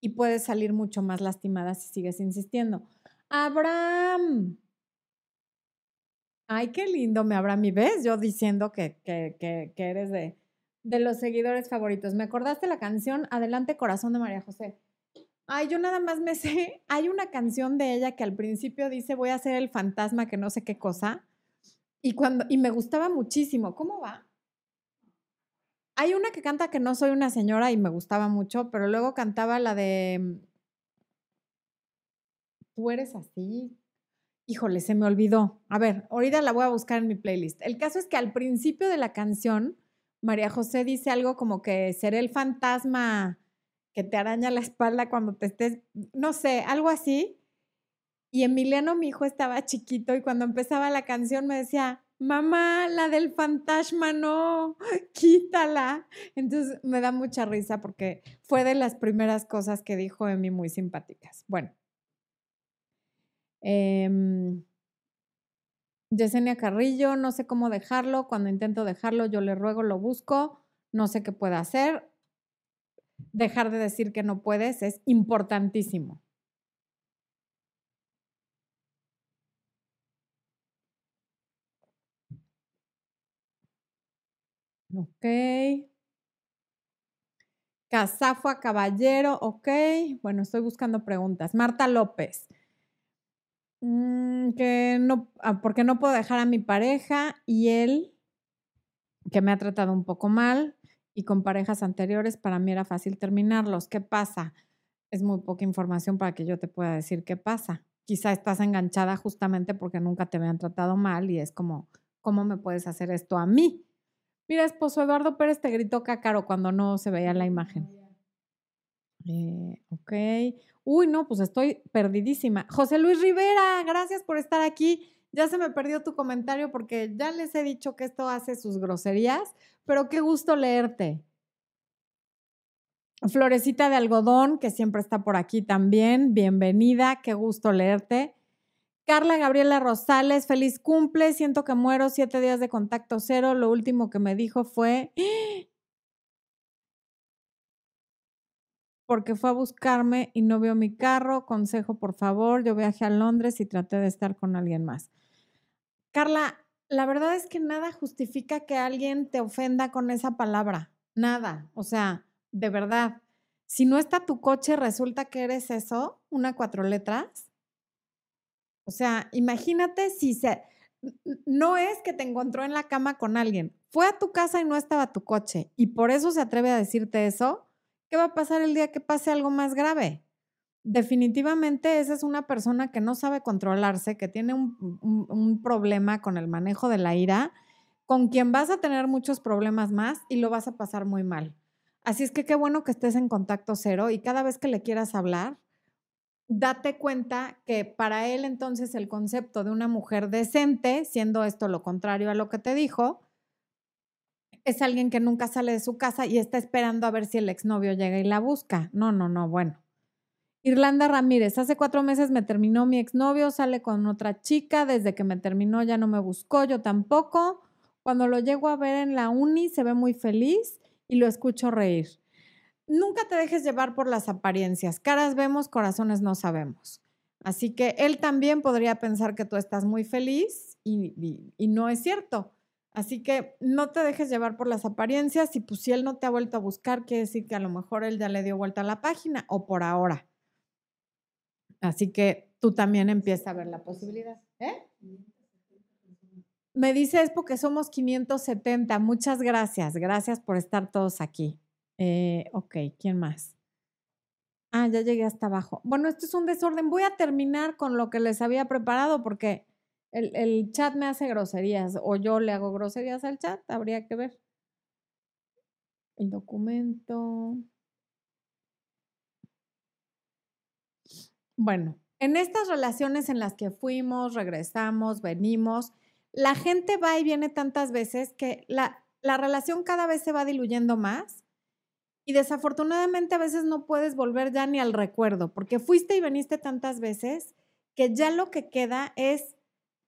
A: y puedes salir mucho más lastimada si sigues insistiendo. Abraham. Ay, qué lindo me Abraham. ¿Y ves? Yo diciendo que, que, que, que eres de, de los seguidores favoritos. ¿Me acordaste la canción Adelante Corazón de María José? Ay, yo nada más me sé, hay una canción de ella que al principio dice voy a ser el fantasma que no sé qué cosa. Y cuando y me gustaba muchísimo. ¿Cómo va? Hay una que canta que no soy una señora y me gustaba mucho, pero luego cantaba la de mm, Tú eres así. Híjole, se me olvidó. A ver, ahorita la voy a buscar en mi playlist. El caso es que al principio de la canción, María José dice algo como que seré el fantasma que te araña la espalda cuando te estés, no sé, algo así. Y Emiliano, mi hijo, estaba chiquito y cuando empezaba la canción me decía, mamá, la del fantasma, no, quítala. Entonces me da mucha risa porque fue de las primeras cosas que dijo Emi muy simpáticas. Bueno. Eh, Yesenia Carrillo, no sé cómo dejarlo. Cuando intento dejarlo, yo le ruego, lo busco. No sé qué pueda hacer dejar de decir que no puedes es importantísimo. Ok. Casafua Caballero, ok. Bueno, estoy buscando preguntas. Marta López. Mm, que no, ah, porque no puedo dejar a mi pareja y él, que me ha tratado un poco mal, y con parejas anteriores para mí era fácil terminarlos. ¿Qué pasa? Es muy poca información para que yo te pueda decir qué pasa. Quizá estás enganchada justamente porque nunca te habían tratado mal y es como, ¿cómo me puedes hacer esto a mí? Mira, esposo Eduardo Pérez te gritó cácaro cuando no se veía la imagen. Eh, ok. Uy, no, pues estoy perdidísima. José Luis Rivera, gracias por estar aquí. Ya se me perdió tu comentario porque ya les he dicho que esto hace sus groserías, pero qué gusto leerte. Florecita de algodón, que siempre está por aquí también, bienvenida, qué gusto leerte. Carla Gabriela Rosales, feliz cumple, siento que muero, siete días de contacto cero. Lo último que me dijo fue, porque fue a buscarme y no vio mi carro. Consejo, por favor. Yo viajé a Londres y traté de estar con alguien más. Carla, la verdad es que nada justifica que alguien te ofenda con esa palabra. Nada. O sea, de verdad. Si no está tu coche, resulta que eres eso, una cuatro letras. O sea, imagínate si se... No es que te encontró en la cama con alguien, fue a tu casa y no estaba tu coche y por eso se atreve a decirte eso ¿Qué va a pasar el día que pase algo más grave? Definitivamente esa es una persona que no sabe controlarse, que tiene un, problema con el manejo de la ira, con quien vas a tener muchos problemas más y lo vas a pasar muy mal. Así es que qué bueno que estés en contacto cero y cada vez que le quieras hablar, date cuenta que para él entonces el concepto de una mujer decente, siendo esto lo contrario a lo que te dijo, es alguien que nunca sale de su casa y está esperando a ver si el exnovio llega y la busca. No, no, no, bueno. Irlanda Ramírez, hace cuatro meses me terminó mi exnovio, sale con otra chica, desde que me terminó ya no me buscó, yo tampoco. Cuando lo llego a ver en la uni se ve muy feliz y lo escucho reír. Nunca te dejes llevar por las apariencias. Caras vemos, corazones no sabemos. Así que él también podría pensar que tú estás muy feliz y, no es cierto. Así que no te dejes llevar por las apariencias y pues si él no te ha vuelto a buscar, quiere decir que a lo mejor él ya le dio vuelta a la página o por ahora. Así que tú también empieza a ver la posibilidad. ¿Eh? Me dices porque somos 570. Muchas gracias. Gracias por estar todos aquí. Eh, ok, ¿quién más? Ah, ya llegué hasta abajo. Bueno, esto es un desorden. Voy a terminar con lo que les había preparado porque el, chat me hace groserías o yo le hago groserías al chat, habría que ver. El documento. Bueno, en estas relaciones en las que fuimos, regresamos, venimos, la gente va y viene tantas veces que la, la relación cada vez se va diluyendo más y desafortunadamente a veces no puedes volver ya ni al recuerdo, porque fuiste y veniste tantas veces que ya lo que queda es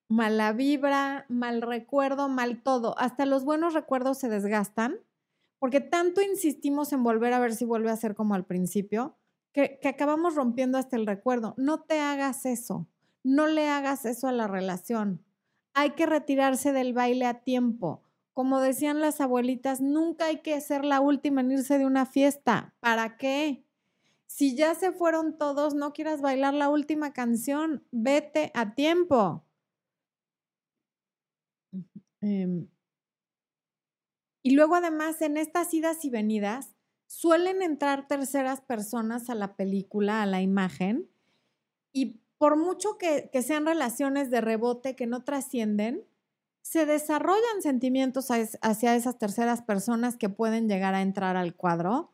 A: mala vibra, mal recuerdo, mal todo. Hasta los buenos recuerdos se desgastan porque tanto insistimos en volver a ver si vuelve a ser como al principio, que, acabamos rompiendo hasta el recuerdo. No te hagas eso, no le hagas eso a la relación. Hay que retirarse del baile a tiempo. Como decían las abuelitas, nunca hay que ser la última en irse de una fiesta. ¿Para qué? Si ya se fueron todos, no quieras bailar la última canción, vete a tiempo. Em, y luego además en estas idas y venidas suelen entrar terceras personas a la película, a la imagen, y por mucho que, sean relaciones de rebote que no trascienden, se desarrollan sentimientos hacia esas terceras personas que pueden llegar a entrar al cuadro.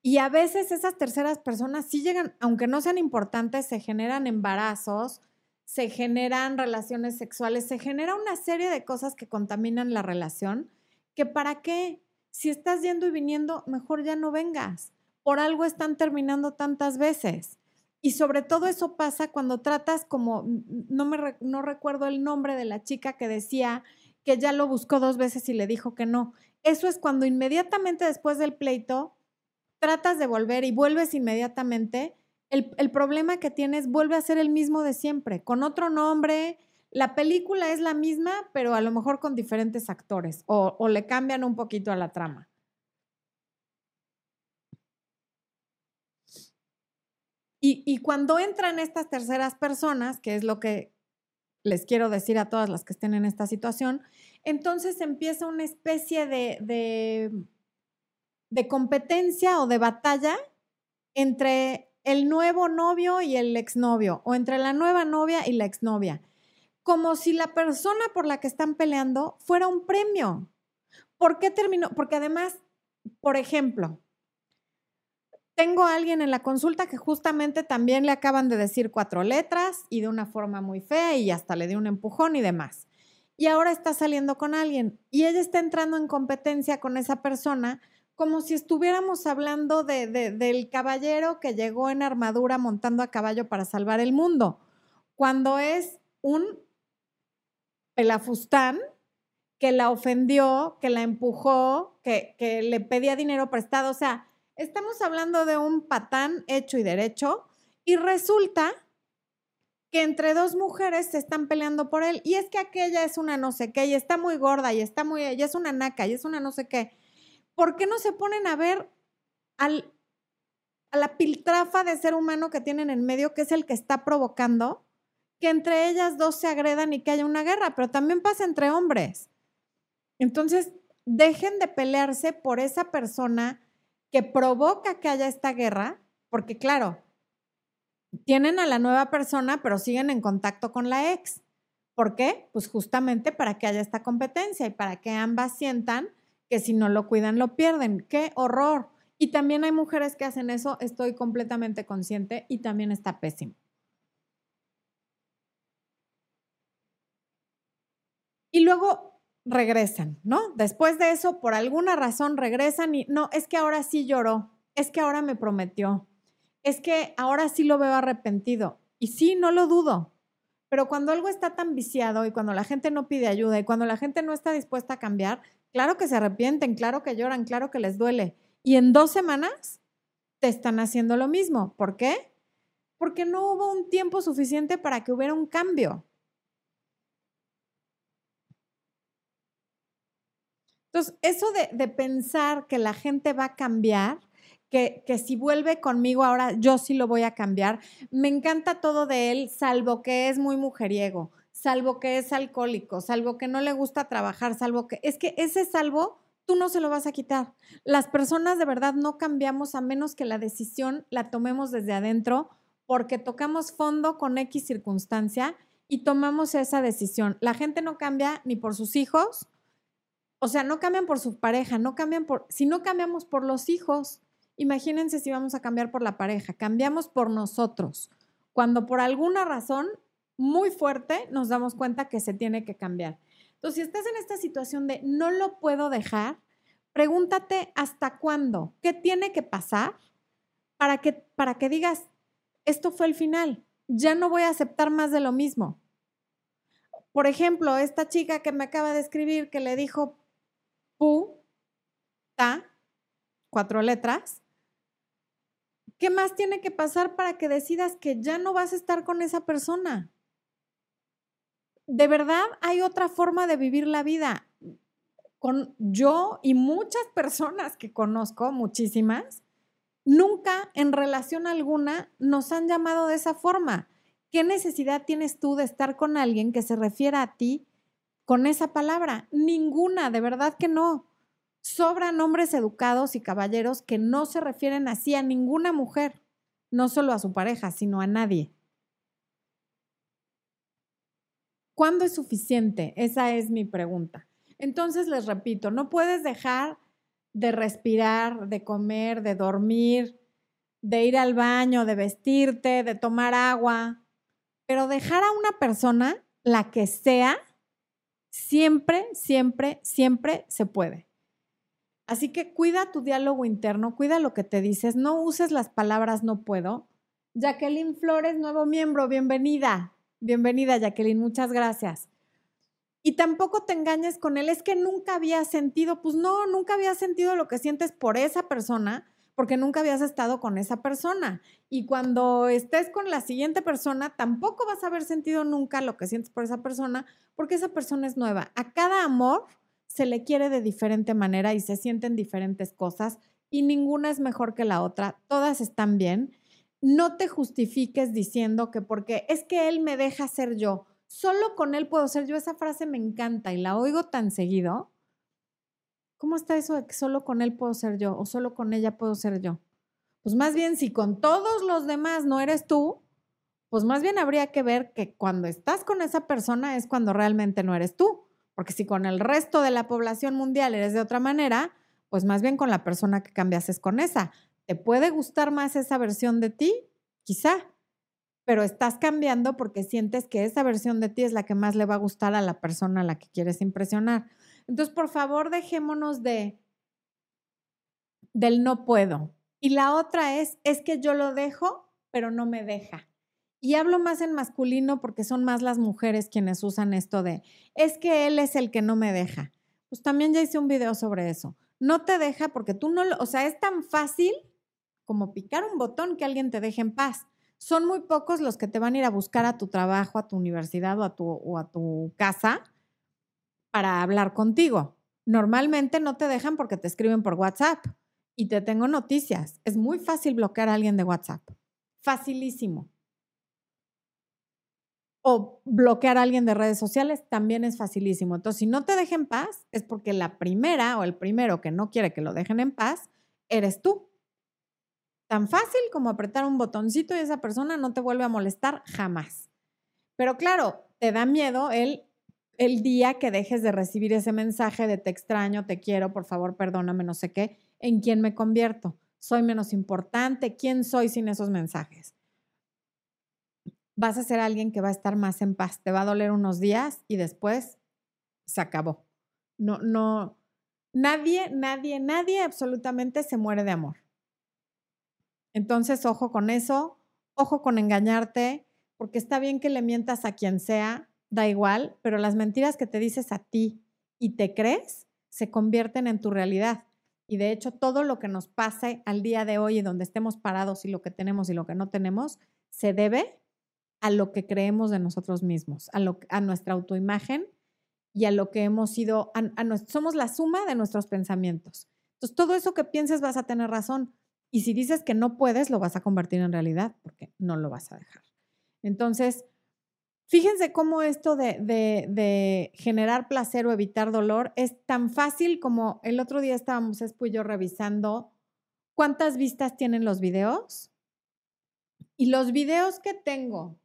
A: Y a veces esas terceras personas sí llegan, aunque no sean importantes, se generan embarazos, se generan relaciones sexuales, se genera una serie de cosas que contaminan la relación, que para qué, si estás yendo y viniendo, mejor ya no vengas. Por algo están terminando tantas veces. Y sobre todo eso pasa cuando tratas como, no, me, no recuerdo el nombre de la chica que decía que ya lo buscó dos veces y le dijo que no. Eso es cuando inmediatamente después del pleito tratas de volver y vuelves inmediatamente el, problema que tienes vuelve a ser el mismo de siempre, con otro nombre. La película es la misma, pero a lo mejor con diferentes actores o, le cambian un poquito a la trama. Y, cuando entran estas terceras personas, que es lo que les quiero decir a todas las que estén en esta situación, entonces empieza una especie de, de de competencia o de batalla entre el nuevo novio y el exnovio, o entre la nueva novia y la exnovia, como si la persona por la que están peleando fuera un premio. ¿Por qué terminó? Porque además, por ejemplo, tengo a alguien en la consulta que justamente también le acaban de decir cuatro letras y de una forma muy fea y hasta le dio un empujón y demás. Y ahora está saliendo con alguien y ella está entrando en competencia con esa persona como si estuviéramos hablando de, del caballero que llegó en armadura montando a caballo para salvar el mundo, cuando es un pelafustán que la ofendió, que la empujó, que, le pedía dinero prestado. O sea, estamos hablando de un patán hecho y derecho y resulta que entre dos mujeres se están peleando por él y es que aquella es una no sé qué y está muy gorda y está muy, ella es una naca y es una no sé qué. ¿por qué no se ponen a ver al, a la piltrafa de ser humano que tienen en medio, que es el que está provocando que entre ellas dos se agredan y que haya una guerra? Pero también pasa entre hombres. Entonces, dejen de pelearse por esa persona que provoca que haya esta guerra, porque claro, tienen a la nueva persona, pero siguen en contacto con la ex. ¿Por qué? Pues justamente para que haya esta competencia y para que ambas sientan que si no lo cuidan lo pierden. ¡Qué horror! Y también hay mujeres que hacen eso, estoy completamente consciente y también está pésimo. Y luego regresan, ¿no? Después de eso, por alguna razón regresan y no, es que ahora sí lloró, es que ahora me prometió, es que ahora sí lo veo arrepentido. Y sí, no lo dudo, pero cuando algo está tan viciado y cuando la gente no pide ayuda y cuando la gente no está dispuesta a cambiar, Claro que se arrepienten, claro que lloran, claro que les duele. Y en dos semanas te están haciendo lo mismo. ¿Por qué? Porque no hubo un tiempo suficiente para que hubiera un cambio. Entonces, eso de, pensar que la gente va a cambiar, que, que, si vuelve conmigo ahora, yo sí lo voy a cambiar, me encanta todo de él, salvo que es muy mujeriego salvo que es alcohólico, salvo que no le gusta trabajar, salvo que es que ese salvo tú no se lo vas a quitar. Las personas de verdad no cambiamos a menos que la decisión la tomemos desde adentro porque tocamos fondo con X circunstancia y tomamos esa decisión. La gente no cambia ni por sus hijos, o sea, no cambian por su pareja, no cambian por, si no cambiamos por los hijos, imagínense si vamos a cambiar por la pareja, cambiamos por nosotros. Cuando por alguna razón muy fuerte, nos damos cuenta que se tiene que cambiar. Entonces, si estás en esta situación de no lo puedo dejar, pregúntate hasta cuándo, qué tiene que pasar para que, para que digas, esto fue el final, ya no voy a aceptar más de lo mismo. Por ejemplo, esta chica que me acaba de escribir que le dijo pu, ta, cuatro letras, ¿qué más tiene que pasar para que decidas que ya no vas a estar con esa persona? de verdad hay otra forma de vivir la vida. Con yo y muchas personas que conozco, muchísimas, nunca en relación alguna nos han llamado de esa forma. ¿Qué necesidad tienes tú de estar con alguien que se refiera a ti con esa palabra? Ninguna, de verdad que no. Sobran hombres educados y caballeros que no se refieren así a ninguna mujer, no solo a su pareja, sino a nadie. ¿Cuándo es suficiente? Esa es mi pregunta. Entonces, les repito, no puedes dejar de respirar, de comer, de dormir, de ir al baño, de vestirte, de tomar agua, pero dejar a una persona, la que sea, siempre, siempre, siempre se puede. Así que cuida tu diálogo interno, cuida lo que te dices, no uses las palabras no puedo. Jacqueline Flores, nuevo miembro, bienvenida. Bienvenida, Jacqueline, muchas gracias. Y tampoco te engañes con él, es que nunca había sentido, pues no, nunca había sentido lo que sientes por esa persona, porque nunca habías estado con esa persona. Y cuando estés con la siguiente persona, tampoco vas a haber sentido nunca lo que sientes por esa persona, porque esa persona es nueva. A cada amor se le quiere de diferente manera y se sienten diferentes cosas y ninguna es mejor que la otra, todas están bien no te justifiques diciendo que porque es que él me deja ser yo, solo con él puedo ser yo. Esa frase me encanta y la oigo tan seguido. ¿Cómo está eso de que solo con él puedo ser yo o solo con ella puedo ser yo? Pues más bien, si con todos los demás no eres tú, pues más bien habría que ver que cuando estás con esa persona es cuando realmente no eres tú. Porque si con el resto de la población mundial eres de otra manera, pues más bien con la persona que cambias es con esa. ¿Te puede gustar más esa versión de ti? Quizá, pero estás cambiando porque sientes que esa versión de ti es la que más le va a gustar a la persona a la que quieres impresionar. Entonces, por favor, dejémonos de del no puedo. Y la otra es, es que yo lo dejo, pero no me deja. Y hablo más en masculino porque son más las mujeres quienes usan esto de, es que él es el que no me deja. Pues también ya hice un video sobre eso. No te deja porque tú no, lo, o sea, es tan fácil como picar un botón que alguien te deje en paz. Son muy pocos los que te van a ir a buscar a tu trabajo, a tu universidad o a tu, o a tu casa para hablar contigo. Normalmente no te dejan porque te escriben por WhatsApp. Y te tengo noticias. Es muy fácil bloquear a alguien de WhatsApp. Facilísimo o bloquear a alguien de redes sociales también es facilísimo. Entonces, si no te dejen en paz, es porque la primera o el primero que no quiere que lo dejen en paz, eres tú. Tan fácil como apretar un botoncito y esa persona no te vuelve a molestar jamás. Pero claro, te da miedo el, el día que dejes de recibir ese mensaje de te extraño, te quiero, por favor, perdóname, no sé qué, en quién me convierto. Soy menos importante, ¿quién soy sin esos mensajes? vas a ser alguien que va a estar más en paz. Te va a doler unos días y después se acabó. No, no, nadie, nadie, nadie absolutamente se muere de amor. Entonces, ojo con eso, ojo con engañarte, porque está bien que le mientas a quien sea, da igual, pero las mentiras que te dices a ti y te crees se convierten en tu realidad. Y de hecho, todo lo que nos pase al día de hoy y donde estemos parados y lo que tenemos y lo que no tenemos, se debe a lo que creemos de nosotros mismos, a, lo, a nuestra autoimagen y a lo que hemos sido, somos la suma de nuestros pensamientos. Entonces, todo eso que pienses vas a tener razón. Y si dices que no puedes, lo vas a convertir en realidad porque no lo vas a dejar. Entonces, fíjense cómo esto de, de, generar placer o evitar dolor es tan fácil como el otro día estábamos Espo y yo revisando cuántas vistas tienen los videos. Y los videos que tengo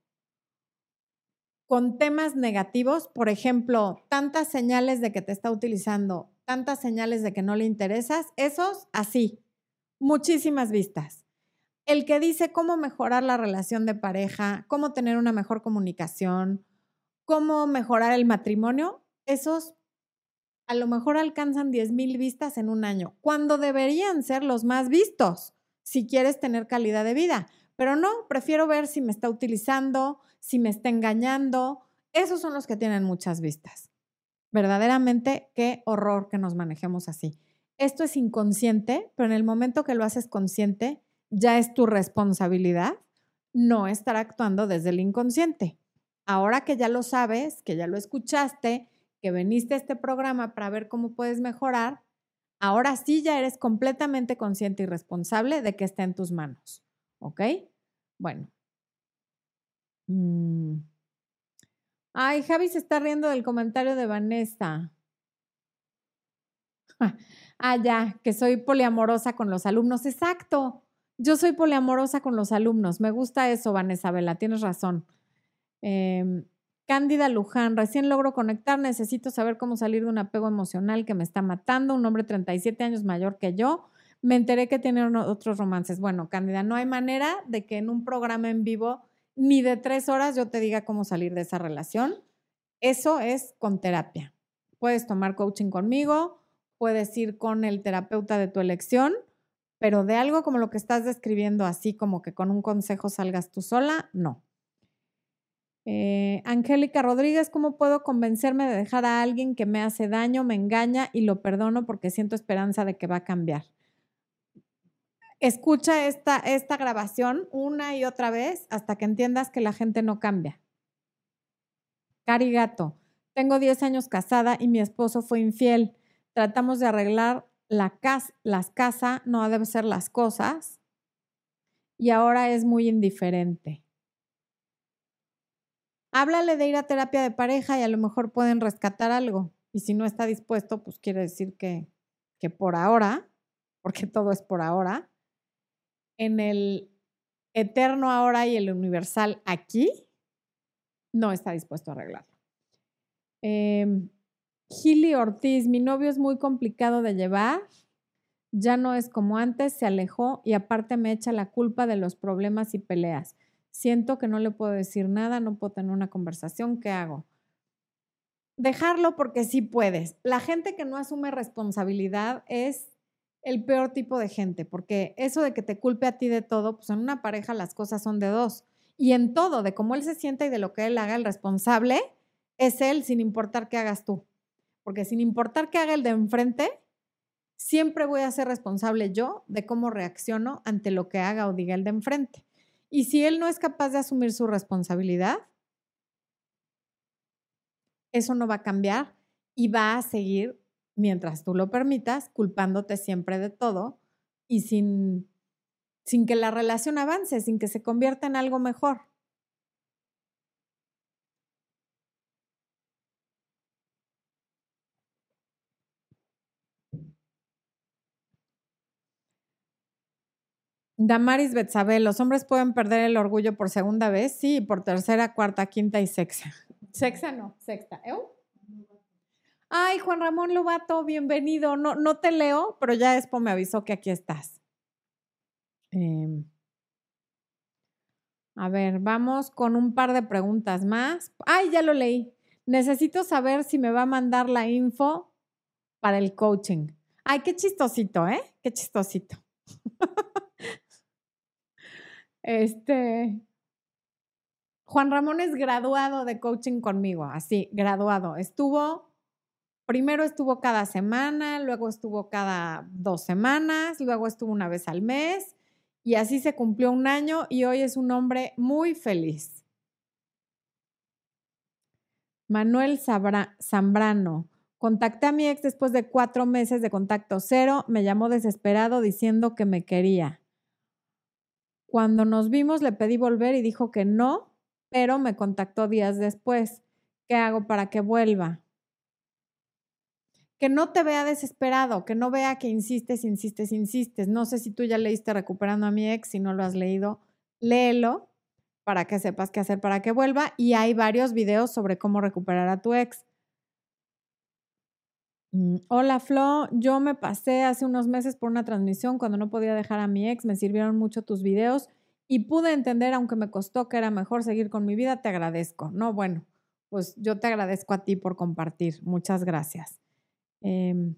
A: con temas negativos, por ejemplo, tantas señales de que te está utilizando, tantas señales de que no le interesas, esos así, muchísimas vistas. El que dice cómo mejorar la relación de pareja, cómo tener una mejor comunicación, cómo mejorar el matrimonio, esos a lo mejor alcanzan 10 mil vistas en un año, cuando deberían ser los más vistos si quieres tener calidad de vida. Pero no, prefiero ver si me está utilizando, si me está engañando. Esos son los que tienen muchas vistas. Verdaderamente, qué horror que nos manejemos así. Esto es inconsciente, pero en el momento que lo haces consciente, ya es tu responsabilidad no estar actuando desde el inconsciente. Ahora que ya lo sabes, que ya lo escuchaste, que veniste a este programa para ver cómo puedes mejorar, ahora sí ya eres completamente consciente y responsable de que está en tus manos. ¿Ok? Bueno. Mm. Ay, Javi se está riendo del comentario de Vanessa. ah, ya, que soy poliamorosa con los alumnos. Exacto. Yo soy poliamorosa con los alumnos. Me gusta eso, Vanessa Vela. Tienes razón. Em, Cándida Luján, recién logro conectar, necesito saber cómo salir de un apego emocional que me está matando, un hombre 37 años mayor que yo, me enteré que tienen otros romances. Bueno, Cándida, no hay manera de que en un programa en vivo ni de tres horas yo te diga cómo salir de esa relación. Eso es con terapia. Puedes tomar coaching conmigo, puedes ir con el terapeuta de tu elección, pero de algo como lo que estás describiendo, así como que con un consejo salgas tú sola, no. Eh, Angélica Rodríguez, ¿cómo puedo convencerme de dejar a alguien que me hace daño, me engaña y lo perdono porque siento esperanza de que va a cambiar? escucha esta, esta grabación una y otra vez hasta que entiendas que la gente no cambia. Cari Gato, tengo 10 años casada y mi esposo fue infiel. Tratamos de arreglar las casas, no debe ser las cosas, y ahora es muy indiferente. Háblale de ir a terapia de pareja y a lo mejor pueden rescatar algo. Y si no está dispuesto, pues quiere decir que que por ahora, porque todo es por ahora, en el eterno ahora y el universal aquí, no está dispuesto a arreglarlo. Eh, Gili Ortiz, mi novio es muy complicado de llevar, ya no es como antes, se alejó y aparte me echa la culpa de los problemas y peleas. Siento que no le puedo decir nada, no puedo tener una conversación, ¿qué hago? Dejarlo porque sí puedes. La gente que no asume responsabilidad es el peor tipo de gente, porque eso de que te culpe a ti de todo, pues en una pareja las cosas son de dos. Y en todo, de cómo él se sienta y de lo que él haga, el responsable es él, sin importar qué hagas tú. Porque sin importar qué haga el de enfrente, siempre voy a ser responsable yo de cómo reacciono ante lo que haga o diga el de enfrente. Y si él no es capaz de asumir su responsabilidad, eso no va a cambiar y va a seguir, mientras tú lo permitas, culpándote siempre de todo y sin, sin que la relación avance, sin que se convierta en algo mejor. Damaris Betzabel, ¿los hombres pueden perder el orgullo por segunda vez? Sí, por tercera, cuarta, quinta y sexta. Sexta no, sexta. Ay, Juan Ramón Lobato, bienvenido. No, no te leo, pero ya Expo me avisó que aquí estás. Em, a ver, vamos con un par de preguntas más. Ay, ya lo leí. Necesito saber si me va a mandar la info para el coaching. Ay, qué chistosito, ¿eh? Qué chistosito. Este, Juan Ramón es graduado de coaching conmigo, así, graduado. Estuvo, primero estuvo cada semana, luego estuvo cada dos semanas, luego estuvo una vez al mes y así se cumplió un año y hoy es un hombre muy feliz. Manuel Zambrano. Contacté a mi ex después de cuatro meses de contacto cero. Me llamó desesperado diciendo que me quería. Cuando nos vimos le pedí volver y dijo que no, pero me contactó días después. ¿Qué hago para que vuelva? Que no te vea desesperado, que no vea que insistes, insistes, insistes. No sé si tú ya leíste Recuperando a mi ex, si no lo has leído, léelo para que sepas qué hacer para que vuelva. Y hay varios videos sobre cómo recuperar a tu ex. Mm, hola Flo, yo me pasé hace unos meses por una transmisión cuando no podía dejar a mi ex, me sirvieron mucho tus videos y pude entender, aunque me costó que era mejor seguir con mi vida, te agradezco. No, bueno, pues yo te agradezco a ti por compartir, muchas gracias. Em,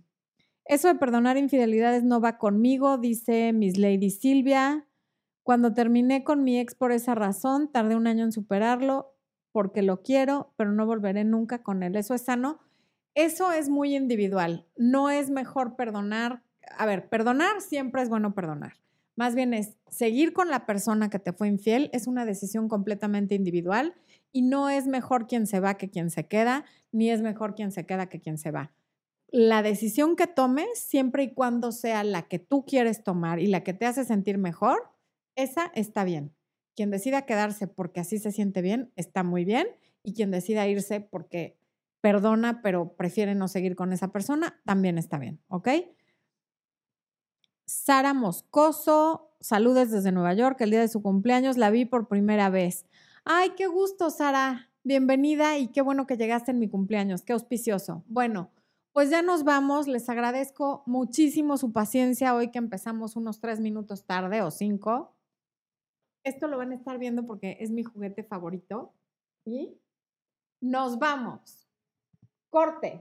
A: eso de perdonar infidelidades no va conmigo, dice Miss Lady Silvia. Cuando terminé con mi ex por esa razón, tardé un año en superarlo porque lo quiero, pero no volveré nunca con él. ¿Eso es sano? Eso es muy individual. No es mejor perdonar. A ver, perdonar siempre es bueno perdonar. Más bien es seguir con la persona que te fue infiel, es una decisión completamente individual y no es mejor quien se va que quien se queda, ni es mejor quien se queda que quien se va. La decisión que tomes, siempre y cuando sea la que tú quieres tomar y la que te hace sentir mejor, esa está bien. Quien decida quedarse porque así se siente bien, está muy bien. Y quien decida irse porque perdona, pero prefiere no seguir con esa persona, también está bien, ¿ok? Sara Moscoso, saludes desde Nueva York, el día de su cumpleaños la vi por primera vez. Ay, qué gusto, Sara. Bienvenida y qué bueno que llegaste en mi cumpleaños, qué auspicioso. Bueno, pues ya nos vamos, les agradezco muchísimo su paciencia hoy que empezamos unos tres minutos tarde o cinco. Esto lo van a estar viendo porque es mi juguete favorito. Y nos vamos. Corte.